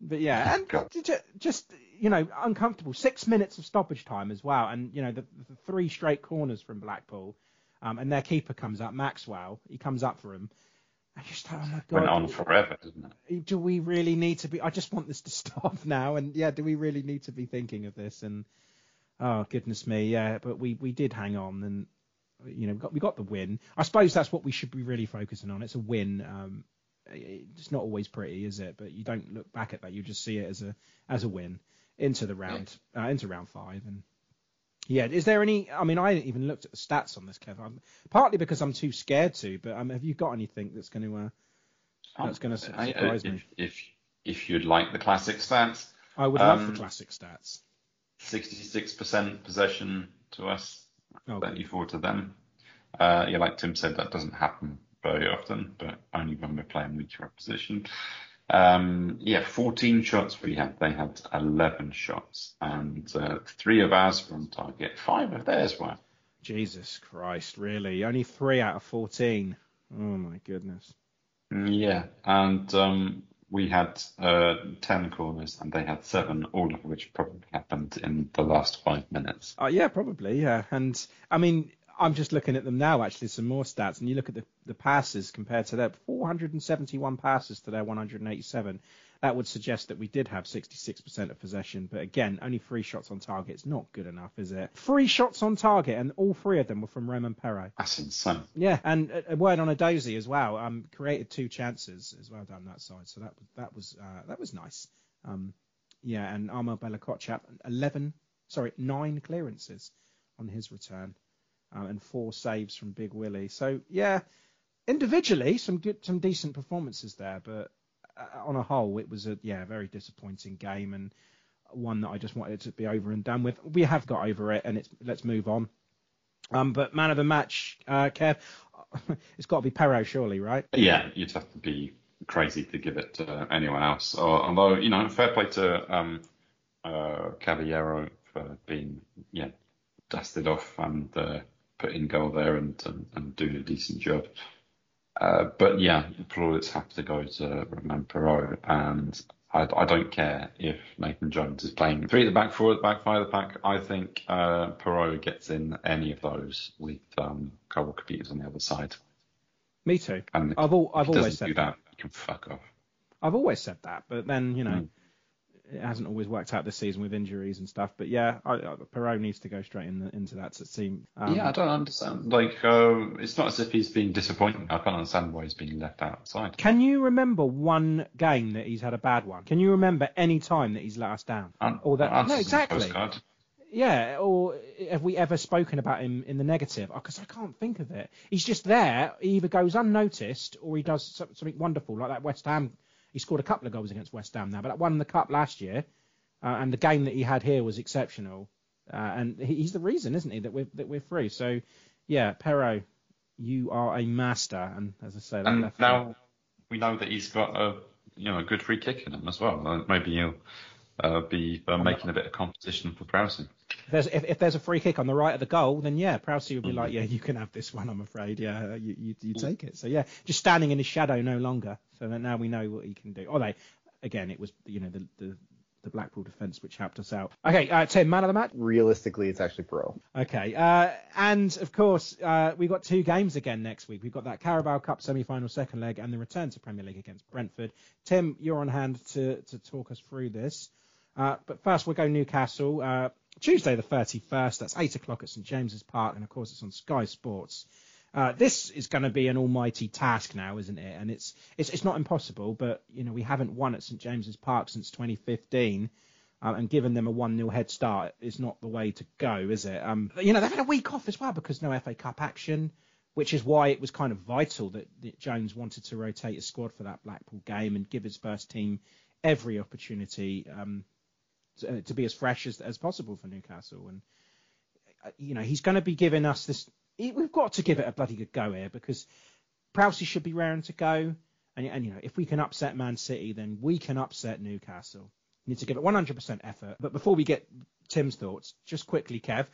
But yeah, and God. just you know, uncomfortable. Six minutes of stoppage time as well, and you know the, the three straight corners from Blackpool, um, and their keeper comes up, Maxwell. He comes up for him. I just thought, oh my god, went on forever, didn't it? do we really need to be? I just want this to [LAUGHS] stop now, and yeah, do we really need to be thinking of this? And oh goodness me, yeah, but we we did hang on, and you know, we got we got the win. I suppose that's what we should be really focusing on. It's a win. Um, it's not always pretty, is it? But you don't look back at that. You just see it as a as a win into the round uh, into round five. And yeah, is there any? I mean, I haven't even looked at the stats on this, Kev. I'm, partly because I'm too scared to. But um, have you got anything that's going to uh, that's going to I- I- surprise if, me? If if you'd like the classic stats, I would love um, the classic stats. 66% possession to us, Oh, 34 to them. Uh, yeah, like Tim said, that doesn't happen very often, but only when we're playing weaker opposition. Um, yeah, 14 shots we had. They had 11 shots, and uh, three of ours were on target. Five of theirs were. Jesus Christ, really? Only three out of fourteen. Oh my goodness. Mm, Yeah, and um, we had uh, 10 corners, and they had seven, all of which probably happened in the last five minutes. Uh, yeah, probably, yeah. And I mean, I'm just looking at them now, actually, some more stats, and you look at the, the passes compared to their 471 passes to their 187. That would suggest that we did have 66% of possession, but again, only three shots on target. It's not good enough, is it? Three shots on target, and all three of them were from Romain Perraud. That's insane. Yeah, and a, a word on Edozie as well. Um, created two chances as well down that side, so that was that was uh, that was nice. Um, yeah, and Armel Bella-Kotchap, 11, sorry, nine clearances on his return, uh, and four saves from Big Willie. So yeah, individually some good, some decent performances there, but uh, on a whole, it was a yeah very disappointing game and one that I just wanted to be over and done with. We have got over it, and it's let's move on. Um, but man of the match, uh, Kev, [LAUGHS] it's got to be Perraud, surely, right? Yeah, you'd have to be crazy to give it to anyone else. Or, although, you know, fair play to um, uh, Caballero for being, yeah, dusted off and uh, put in goal there and, and, and doing a decent job. Uh, but yeah, plaudits have to go to Romain Perraud, and I, I don't care if Nathan Jones is playing three at the back, four at the back, five at the back. I think uh, Perraud gets in any of those with um, Carl on the other side. Me too. And I've al- I've always said do that. He can fuck off. I've always said that, but then you know, Mm. It hasn't always worked out this season with injuries and stuff. But yeah, I, I, Perraud needs to go straight in the, into that team. Um, yeah, I don't understand. Like, uh, it's not as if he's been disappointing. I can't understand why he's been left outside. Can you remember one game that he's had a bad one? Can you remember any time that he's let us down? An- or that? No, exactly. Yeah, or have we ever spoken about him in the negative? Because I can't think of it. He's just there. He either goes unnoticed or he does something wonderful, like that West Ham. He scored a couple of goals against West Ham now, but that in the cup last year, uh, and the game that he had here was exceptional. Uh, and he, he's the reason, isn't he, that we're that we're free. So, yeah, Perraud, you are a master. And as I say, that And left now we know that he's got a you know a good free kick in him as well. Uh, Maybe he'll uh, be uh, making a bit of competition for Prowsing. If there's if, if there's a free kick on the right of the goal, then yeah, Prowsey would be Mm. like, yeah, you can have this one. I'm afraid, yeah, you, you you take it. So yeah, just standing in his shadow no longer. So that now we know what he can do. Although, again, it was you know the the, the Blackpool defence which helped us out. Okay, uh, Tim, man of the match. Realistically, it's actually Perraud. Okay, uh, and of course uh, we've got two games again next week. We've got that Carabao Cup semi-final second leg and the return to Premier League against Brentford. Tim, you're on hand to to talk us through this. Uh, but first we'll go Newcastle. Uh, Tuesday the 31st. That's eight o'clock at St James's Park, and of course it's on Sky Sports. Uh, this is going to be an almighty task now, isn't it? And it's it's it's not impossible, but you know we haven't won at St James's Park since 2015. Um, and giving them a 1 0 head start is not the way to go, is it? Um, you know, they've had a week off as well because no FA Cup action, which is why it was kind of vital that, that Jones wanted to rotate his squad for that Blackpool game and give his first team every opportunity um, to, to be as fresh as, as possible for Newcastle. And, uh, you know, he's going to be giving us this. We've got to give it a bloody good go here because Prowsey should be raring to go. And, and, you know, if we can upset Man City, then we can upset Newcastle. We Need to give it 100% effort. But before we get Tim's thoughts, just quickly, Kev,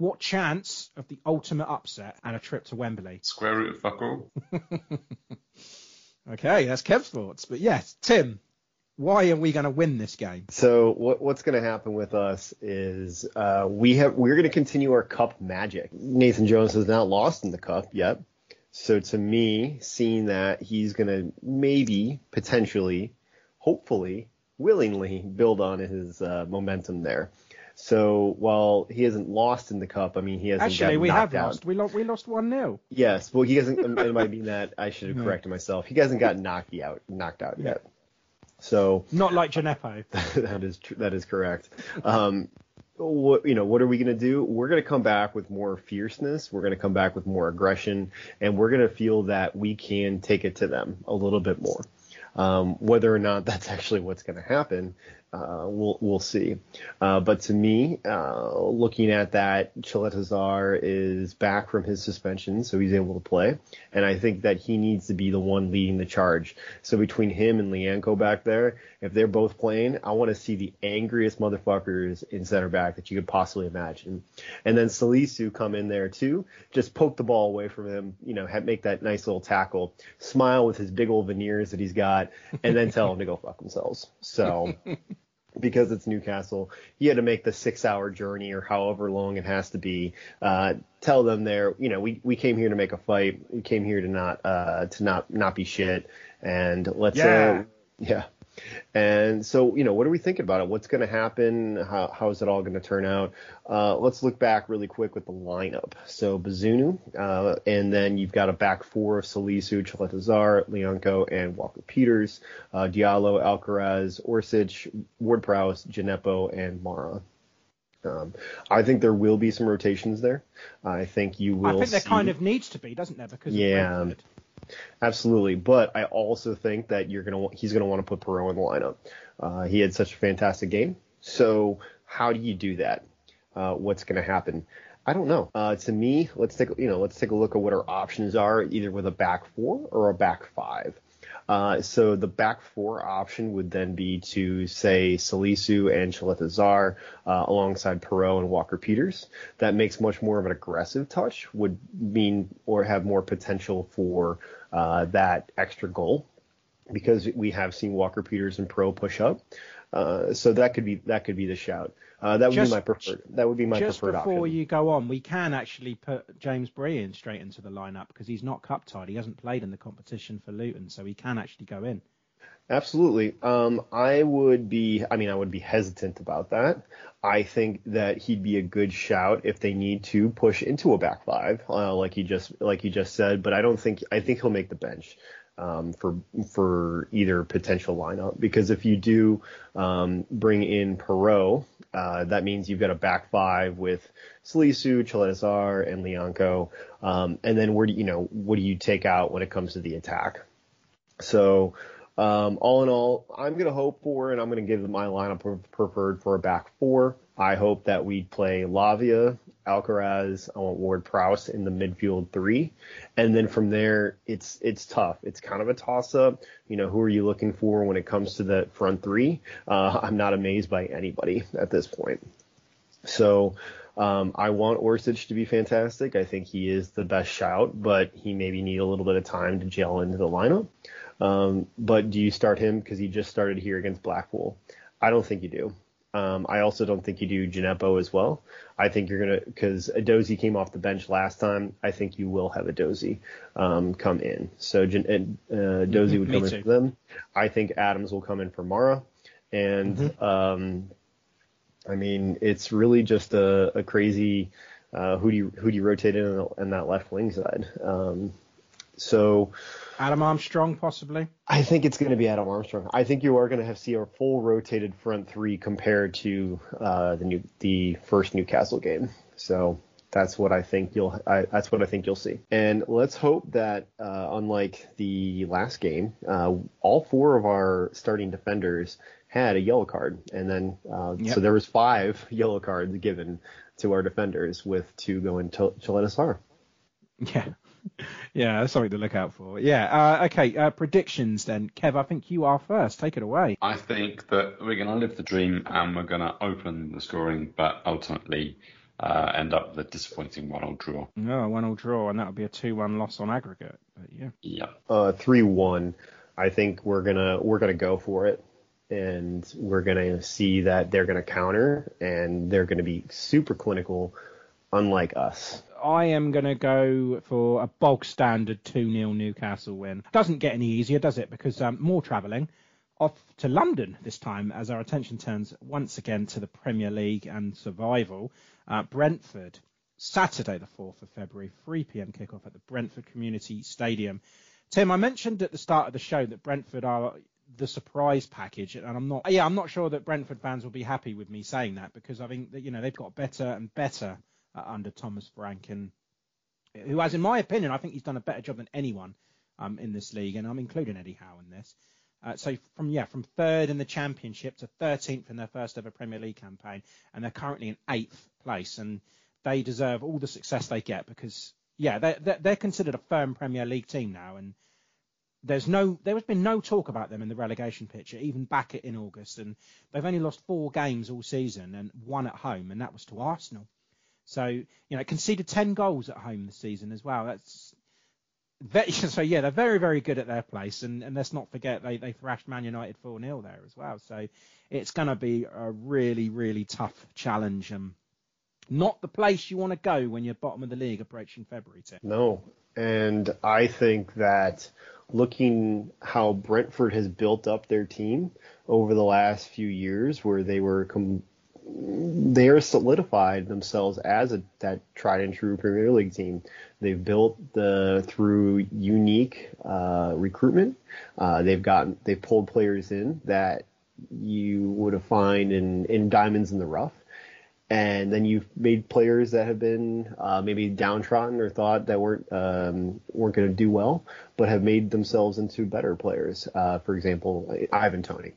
what chance of the ultimate upset and a trip to Wembley? Square root of fuck all. [LAUGHS] okay, that's Kev's thoughts. But yes, Tim, why are we going to win this game? So what, what's going to happen with us is uh, we have we're going to continue our cup magic. Nathan Jones has not lost in the cup yet. So to me, seeing that he's going to maybe, potentially, hopefully, willingly build on his uh, momentum there. So while he hasn't lost in the cup, I mean he hasn't. Actually, we have out. lost. We lost. We lost one 0 Yes, well he hasn't. it might mean that I should have [LAUGHS] corrected myself. He hasn't got knocked out, knocked out yet. So not like Djenepo. [LAUGHS] that is tr- that is correct. Um, what you know, what are we going to do? We're going to come back with more fierceness. We're going to come back with more aggression, and we're going to feel that we can take it to them a little bit more. Um, whether or not that's [LAUGHS] actually what's going to happen uh, we'll we'll see. Uh, but to me, uh, looking at that, Caleta-Car is back from his suspension, so he's able to play, and I think that he needs to be the one leading the charge. So between him and Lyanco back there, if they're both playing, I want to see the angriest motherfuckers in center back that you could possibly imagine. And then Salisu come in there too, just poke the ball away from him, you know, make that nice little tackle, smile with his big old veneers that he's got, and then tell him to go fuck themselves. So. [LAUGHS] because it's Newcastle, he had to make the six hour journey or however long it has to be. Uh, tell them there, you know, we, we came here to make a fight. We came here to not, uh, to not, not be shit. And let's, yeah. Uh, yeah. And so, you know, what are we thinking about it? What's going to happen? How, how is it all going to turn out? Uh, let's look back really quick with the lineup. So Bazunu, uh, and then you've got a back four of Salisu, Caleta-Car, Lyanco, and Walker Peters, uh, Diallo, Alcaraz, Orsic, Ward Prowse, Djenepo, and Mara. Um, I think there will be some rotations there. I think you will. I think there see... kind of needs to be, doesn't there? Because yeah, Absolutely, but I also think that you're gonna he's gonna want to put Perraud in the lineup. Uh, he had such a fantastic game. So how do you do that? Uh, what's gonna happen? I don't know. Uh, to me, let's take you know let's take a look at what our options are, either with a back four or a back five. Uh, so the back four option would then be to say Salisu and Caleta-Car uh, alongside Perraud and Walker Peters. That makes much more of an aggressive touch, would mean or have more potential for uh, that extra goal because we have seen Walker Peters and Perraud push up. Uh, so that could be that could be the shout. Uh, that would just, be my preferred. That would be my just preferred before option. you go on, we can actually put James Bree straight into the lineup because he's not cup tied. He hasn't played in the competition for Luton, so he can actually go in. Absolutely. Um, I would be. I mean, I would be hesitant about that. I think that he'd be a good shout if they need to push into a back five, uh, like he just like you just said. But I don't think. I think he'll make the bench um, for for either potential lineup because if you do um, bring in Perraud, uh, that means you've got a back five with Salisu, Caleta-Car, and Lyanco, um, and then where do you know what do you take out when it comes to the attack? So. Um, all in all, I'm going to hope for, and I'm going to give my lineup preferred for a back four. I hope that we play Lavia, Alcaraz, I want Ward Prowse in the midfield three, and then from there it's it's tough. It's kind of a toss up. You know, who are you looking for when it comes to the front three? Uh, I'm not amazed by anybody at this point. So um, I want Orsic to be fantastic. I think he is the best shout, but he maybe need a little bit of time to gel into the lineup. Um, but do you start him because he just started here against Blackpool? I don't think you do. Um, I also don't think you do Djenepo as well. I think you're gonna because Edozie came off the bench last time. I think you will have Edozie um, come in. So uh, Edozie would come in for them. I think Adams will come in for Mara, and mm-hmm. um, I mean it's really just a, a crazy uh, who do you who do you rotate in on that left wing side. Um, so Adam Armstrong, possibly. I think it's going to be Adam Armstrong. I think you are going to have see a full rotated front three compared to uh, the new the first Newcastle game. So that's what I think you'll. I, that's what I think you'll see. And let's hope that, uh, unlike the last game, uh, all four of our starting defenders had a yellow card, and then uh, yep. so there was five [LAUGHS] yellow cards given to our defenders, with two going to Caleta-Car. Yeah. Yeah, that's something to look out for. Yeah. Uh, okay. Uh, predictions then, Kev. I think you are first. Take it away. I think that we're going to live the dream and we're going to open the scoring, but ultimately uh, end up with a disappointing one-all draw. No, one-all draw, and that'll be a two-one loss on aggregate. But yeah. Yeah. Uh, three-one. I think we're gonna we're gonna go for it, and we're gonna see that they're gonna counter, and they're gonna be super clinical, unlike us. I am going to go for a bog standard 2 0 Newcastle win. Doesn't get any easier, does it? Because um, more travelling. Off to London this time as our attention turns once again to the Premier League and survival. Uh, Brentford, Saturday, the 4th of February, 3 pm kickoff at the Brentford Community Stadium. Tim, I mentioned at the start of the show that Brentford are the surprise package, and I'm not. Yeah, I'm not sure that Brentford fans will be happy with me saying that because I think that you know they've got better and better under Thomas Frank, and who has, in my opinion, I think he's done a better job than anyone um, in this league, and I'm including Eddie Howe in this. Uh, so from yeah, from third in the championship to 13th in their first ever Premier League campaign, and they're currently in eighth place, and they deserve all the success they get because yeah, they're they're considered a firm Premier League team now, and there's no there has been no talk about them in the relegation picture even back in August, and they've only lost four games all season and one at home, and that was to Arsenal. So you know, conceded 10 goals at home this season as well. That's very, [LAUGHS] so yeah, they're very very good at their place, and, and let's not forget they they thrashed Man United 4 0 there as well. So it's going to be a really really tough challenge. Um, not the place you want to go when you're bottom of the league approaching February. Tim. No, and I think that looking how Brentford has built up their team over the last few years, where they were com- they are solidified themselves as a that tried and true Premier League team. They've built the through unique uh, recruitment. Uh, they've gotten they've pulled players in that you would have find in in diamonds in the rough. And then you've made players that have been uh, maybe downtrodden or thought that weren't um, weren't going to do well, but have made themselves into better players. Uh, for example, Ivan Toney.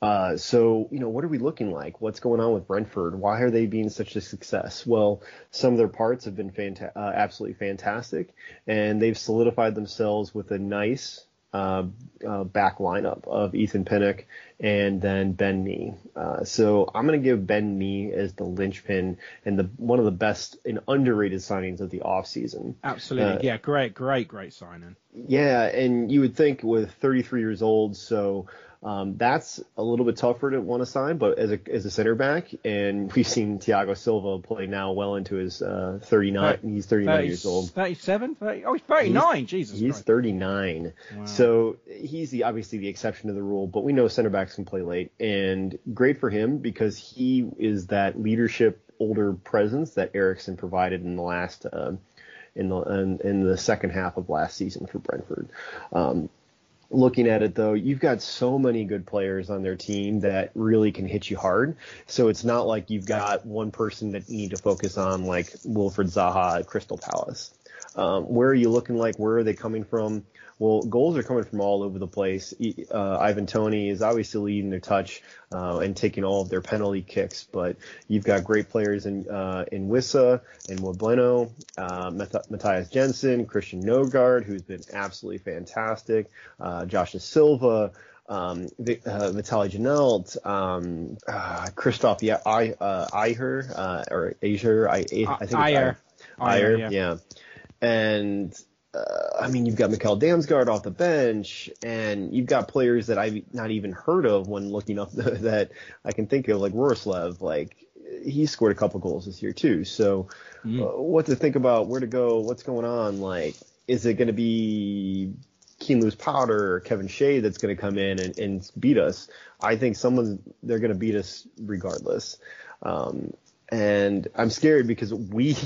Uh, so, you know, what are we looking like? What's going on with Brentford? Why are they being such a success? Well, some of their parts have been fanta- uh, absolutely fantastic, and they've solidified themselves with a nice uh, uh back lineup of Ethan Pinnock and then Ben Mee. Uh, so I'm going to give Ben Mee as the linchpin and the one of the best and underrated signings of the offseason. Absolutely, yeah, great, great, great signing. Yeah, and you would think with 33 years old, so um, that's a little bit tougher to want to sign, but as a as a center back, and [LAUGHS] we've seen Thiago Silva play now well into his uh, 39. he's 39 30, years old. 37. 30, oh, he's 39. He's, Jesus. He's Christ. 39. Wow. So he's the obviously the exception to the rule, but we know center backs can play late, and great for him because he is that leadership older presence that Eriksen provided in the last. Uh, in the in, in, the second half of last season for Brentford. Um, looking at it though, you've got so many good players on their team that really can hit you hard. So it's not like you've got one person that you need to focus on like Wilfried Zaha at Crystal Palace. Um, where are you looking like? Where are they coming from? Well, goals are coming from all over the place. Uh, Ivan Toney is obviously leading their touch uh, and taking all of their penalty kicks, but you've got great players in uh, in Wissa and Mbeumo, uh, Mathias Jensen, Christian Nørgaard, who's been absolutely fantastic, uh, Josh Silva. Um, uh, Vitaly Janelt, um, uh, Christoph yeah, I, uh, Iher, uh, or Asia, I, I think Iyer. Iyer, yeah. yeah. And uh, I mean, you've got Mikkel Damsgaard off the bench, and you've got players that I've not even heard of when looking up the, [LAUGHS] that I can think of, like Roerslev. Like he scored a couple goals this year too. So, mm. uh, what to think about? Where to go? What's going on? Like, is it going to be Keane Lewis Potter or Kevin Shea that's going to come in and, and beat us? I think someone they're going to beat us regardless. Um, and I'm scared because we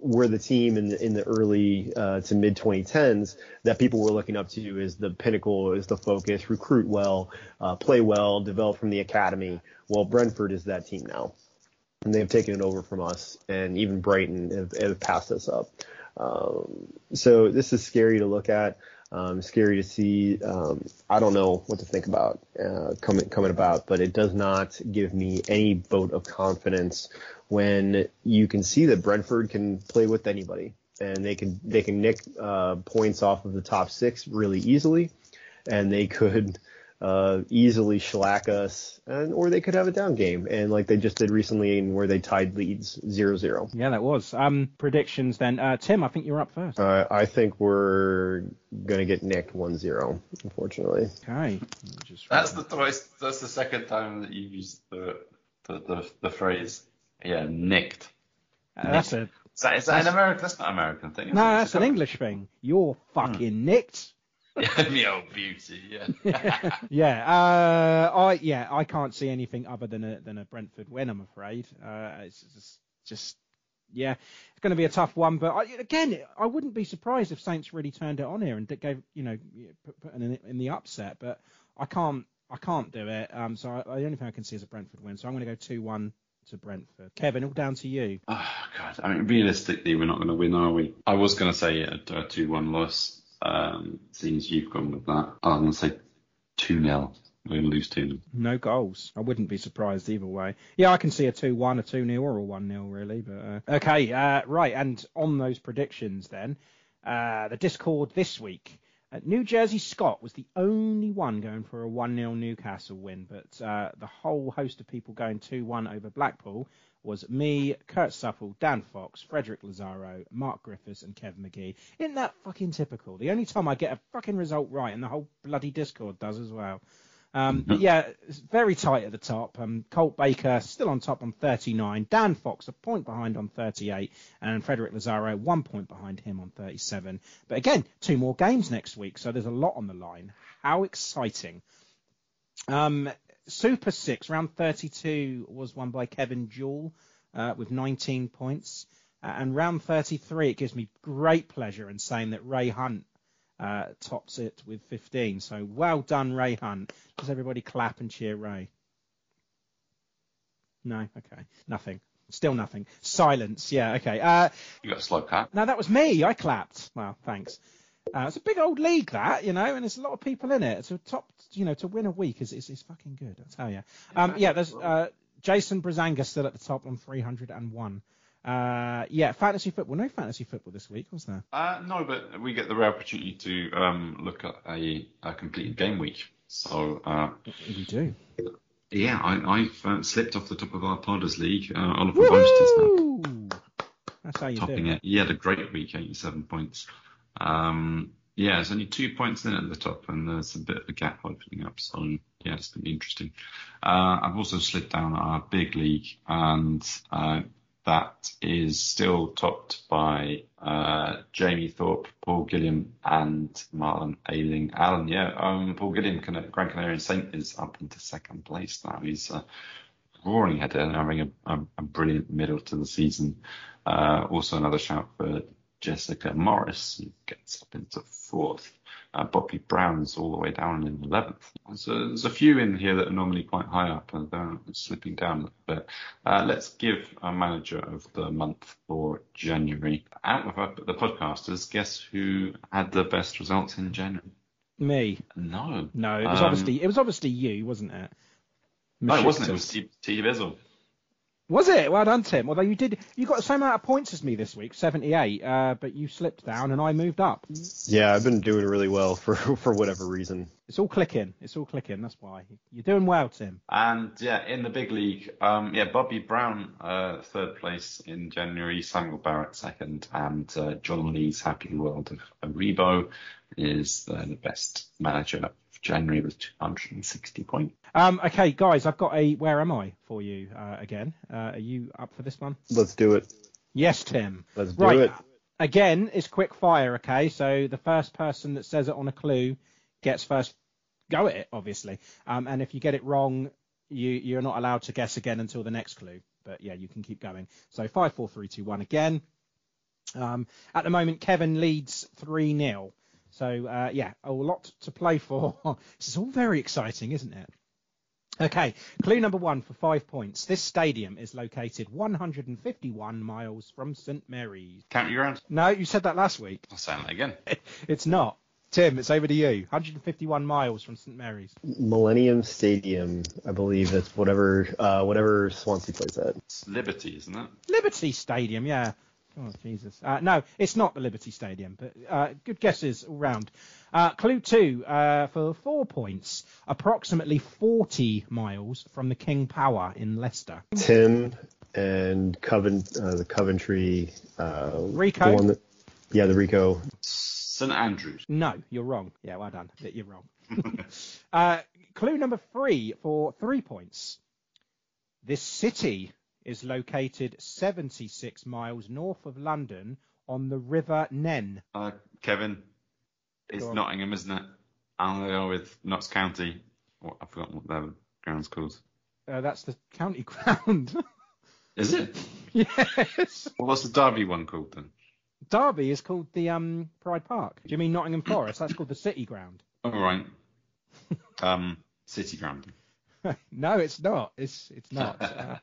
were the team in the, in the early uh, to mid 2010s that people were looking up to as the pinnacle, as the focus, recruit well, uh, play well, develop from the academy. Well, Brentford is that team now, and they've taken it over from us, and even Brighton have, have passed us up. Um, so this is scary to look at. Um, scary to see. Um, I don't know what to think about uh, coming coming about, but it does not give me any vote of confidence when you can see that Brentford can play with anybody. and they can they can nick uh, points off of the top six really easily, and they could uh, easily shellac us, and or they could have a down game, and like they just did recently, where they tied leads 0-0. Yeah, that was. Um, predictions then. Uh, Tim, I think you're up first. Uh, I think we're gonna get nicked 1-0, unfortunately. Okay. Just that's the twice. That's the second time that you've used the the, the, the phrase. Yeah, nicked. Uh, that's a. Is that, is that an American? That's not an American thing. No, that's an English thing. You're fucking hmm. nicked. [LAUGHS] Yeah, me old beauty, yeah. [LAUGHS] yeah, uh, I yeah, I can't see anything other than a than a Brentford win. I'm afraid. Uh, it's just, just yeah, it's going to be a tough one. But I, again, I wouldn't be surprised if Saints really turned it on here and gave you know put, put in, in the upset. But I can't I can't do it. Um, so I, the only thing I can see is a Brentford win. So I'm going to go two one to Brentford. Kevin, all down to you. Oh God, I mean realistically, we're not going to win, are we? I was going to say a, a two one loss seeing as you've gone with that, I'm going to say 2 0. We're going to lose 2 0. No goals. I wouldn't be surprised either way. Yeah, I can see a 2 1, a 2 0, or a 1 0, really. But uh, Okay, uh, right. And on those predictions then, uh, the Discord this week. Uh, New Jersey Scott was the only one going for a 1 0 Newcastle win, but uh, the whole host of people going 2 1 over Blackpool was me, Kurt Supple, Dan Fox, Frederick Lazaro, Mark Griffiths, and Kev McGee. Isn't that fucking typical? The only time I get a fucking result right, and the whole bloody Discord does as well. Um, [LAUGHS] but yeah, it's very tight at the top. Um, Colt Baker still on top on 39. Dan Fox a point behind on 38, and Frederick Lazaro one point behind him on 37. But again, two more games next week, so there's a lot on the line. How exciting! Um, Super Six, round 32, was won by Kevin Jewell uh, with 19 points. Uh, and round 33, it gives me great pleasure in saying that Ray Hunt uh, tops it with 15. So well done, Ray Hunt. Does everybody clap and cheer Ray? No? Okay. Nothing. Still nothing. Silence. Yeah, okay. Uh, you got a slow clap. No, that was me. I clapped. Well, thanks. Uh, it's a big old league that, you know, and there's a lot of people in it. So top, you know, to win a week is is, is fucking good. I tell you. Um, yeah, there's uh, Jason Brazanga still at the top on 301. Uh, yeah, fantasy football. No fantasy football this week, was there? Uh, no, but we get the rare opportunity to um, look at a, a completed game week. So uh, we do. Yeah, I, have uh, slipped off the top of our Podders League. Uh, Oliver Woo! now. That's how you topping do it. He had a great week, 87 points. Um, yeah, there's only two points in at the top, and there's a bit of a gap opening up. So yeah, it's going to be interesting. Uh, I've also slid down our big league, and uh, that is still topped by uh, Jamie Thorpe, Paul Gilliam, and Marlon Ailing. Alan, yeah, um, Paul Gilliam, Gran Canarian Saint, is up into second place now. He's uh, roaring ahead and having a, a, a, brilliant middle to the season. Uh, also, another shout for Jessica Morris gets up into fourth. Uh, Bobby Brown's all the way down in 11th. So there's a few in here that are normally quite high up and they're slipping down a little bit. Uh, let's give a manager of the month for January. Out of the podcasters, guess who had the best results in January? Me. No. No, it was um, obviously it was obviously you, wasn't it? No, it wasn't. It was T. T. Bizzle. Was it? Well done, Tim. Although you did, you got the same amount of points as me this week, 78, uh, but you slipped down and I moved up. Yeah, I've been doing really well for [LAUGHS] for whatever reason. It's all clicking. It's all clicking. That's why you're doing well, Tim. And yeah, in the big league, um, yeah, Bobby Brown, uh, third place in January, Samuel Barrett second, and uh, John Lee's Happy World of Rebo is uh, the best manager January was 260 points. Um, okay, guys, I've got a where am I for you uh, again. Uh, are you up for this one? Let's do it. Yes, Tim. Let's do right. it. Again, it's quick fire. Okay, so the first person that says it on a clue gets first go at it, obviously. Um, and if you get it wrong, you you're not allowed to guess again until the next clue. But yeah, you can keep going. So five, four, three, two, one again. Um, at the moment, Kevin leads three 0 so uh, yeah, a lot to play for. [LAUGHS] this is all very exciting, isn't it? Okay, clue number one for five points. This stadium is located 151 miles from St Mary's. County Ground? No, you said that last week. I'll say that again. [LAUGHS] it's not. Tim, it's over to you. 151 miles from St Mary's. Millennium Stadium, I believe that's whatever uh, whatever Swansea plays at. It's Liberty, isn't it? Liberty Stadium, yeah. Oh, Jesus. Uh, no, it's not the Liberty Stadium, but uh, good guesses all round. Uh, clue two uh, for four points. Approximately 40 miles from the King Power in Leicester. Tim and Coven, uh, the Coventry. Uh, Ricoh? the one that- yeah, the Ricoh. St Andrews. No, you're wrong. Yeah, well done. But You're wrong. [LAUGHS] uh, clue number three for three points. This city is located 76 miles north of London on the River Nen. Uh, Kevin, it's Go on. Nottingham, isn't it? I'll go with Notts County. What, I've forgotten what their ground's called. Uh, that's the county [LAUGHS] ground. Is it? [LAUGHS] yes. Well, what's the Derby one called then? Derby is called the um, Pride Park. Do you mean Nottingham Forest? That's called the City Ground. All right. Um, City Ground. [LAUGHS] no, it's not. It's it's not. Uh,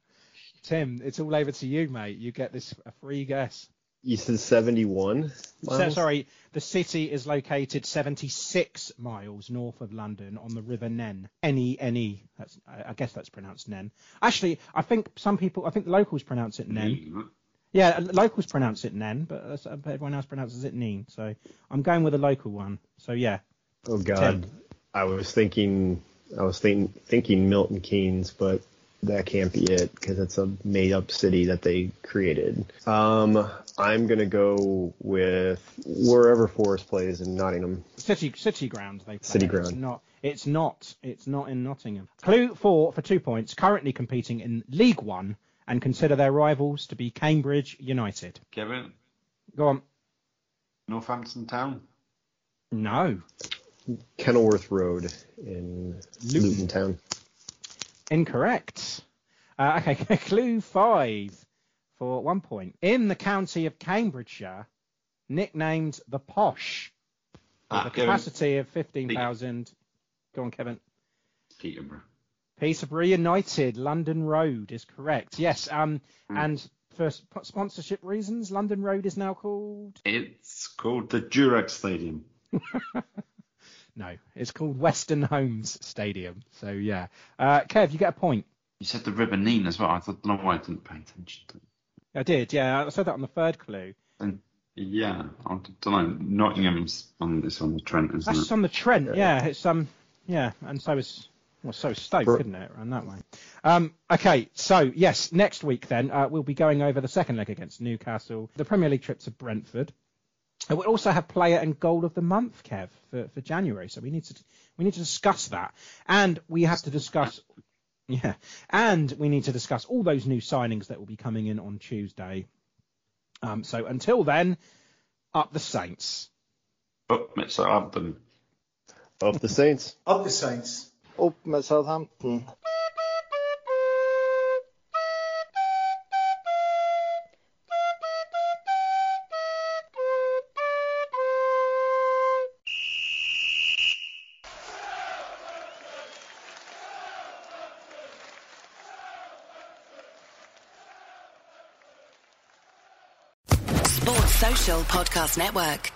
Tim, it's all over to you, mate. You get this a free guess. You said 71 So, sorry, the city is located 76 miles north of London on the River Nen. N-E, N-E. That's, I I guess that's pronounced Nen. Actually, I think some people, I think the locals pronounce it Nen. Yeah, locals pronounce it Nen, but uh, everyone else pronounces it Neen. So I'm going with a local one. So yeah, Oh God, I was thinking, I was think, thinking Milton Keynes, but that can't be it because it's a made-up city that they created. Um, I'm gonna go with wherever Forest plays in Nottingham. City City Ground. They play. City. Ground. It's not. It's not. It's not in Nottingham. Clue four for two points. Currently competing in League One and consider their rivals to be Cambridge United. Kevin, Go on. Northampton Town. No. Kenilworth Road in Luton. Luton Town. Incorrect. Uh, okay, [LAUGHS] clue five for one point. In the county of Cambridgeshire, nicknamed the Posh, with Ah, a capacity of 15,000. Go on, Kevin. Peterborough. Peterborough United, London Road is correct. Yes, um, Hmm. and for sp- sponsorship reasons, London Road is now called. It's called the Durax Stadium. [LAUGHS] No, it's called Weston Homes Stadium. So yeah, uh, Kev, you get a point. You said the River Nene as well. I thought, don't know why I didn't pay attention to it. I did, yeah. I said that on the third clue. And yeah, I don't know. Nottingham's on this on the Trent, isn't That's it? on the Trent, yeah. It's um, yeah, and so is well, so is Stoke, Bro- isn't it? Around that way. Um, okay, so yes, next week then uh, we'll be going over the second leg against Newcastle, the Premier League trip to Brentford. And we'll also have player and goal of the month, Kev, for, for January. So we need to we need to discuss that, and we have to discuss. Yeah, and we need to discuss all those new signings that will be coming in on Tuesday. Um, so until then, up the Saints. Up it's Southampton. Up the Saints. Up the Saints. Up med Southampton. Podcast Network.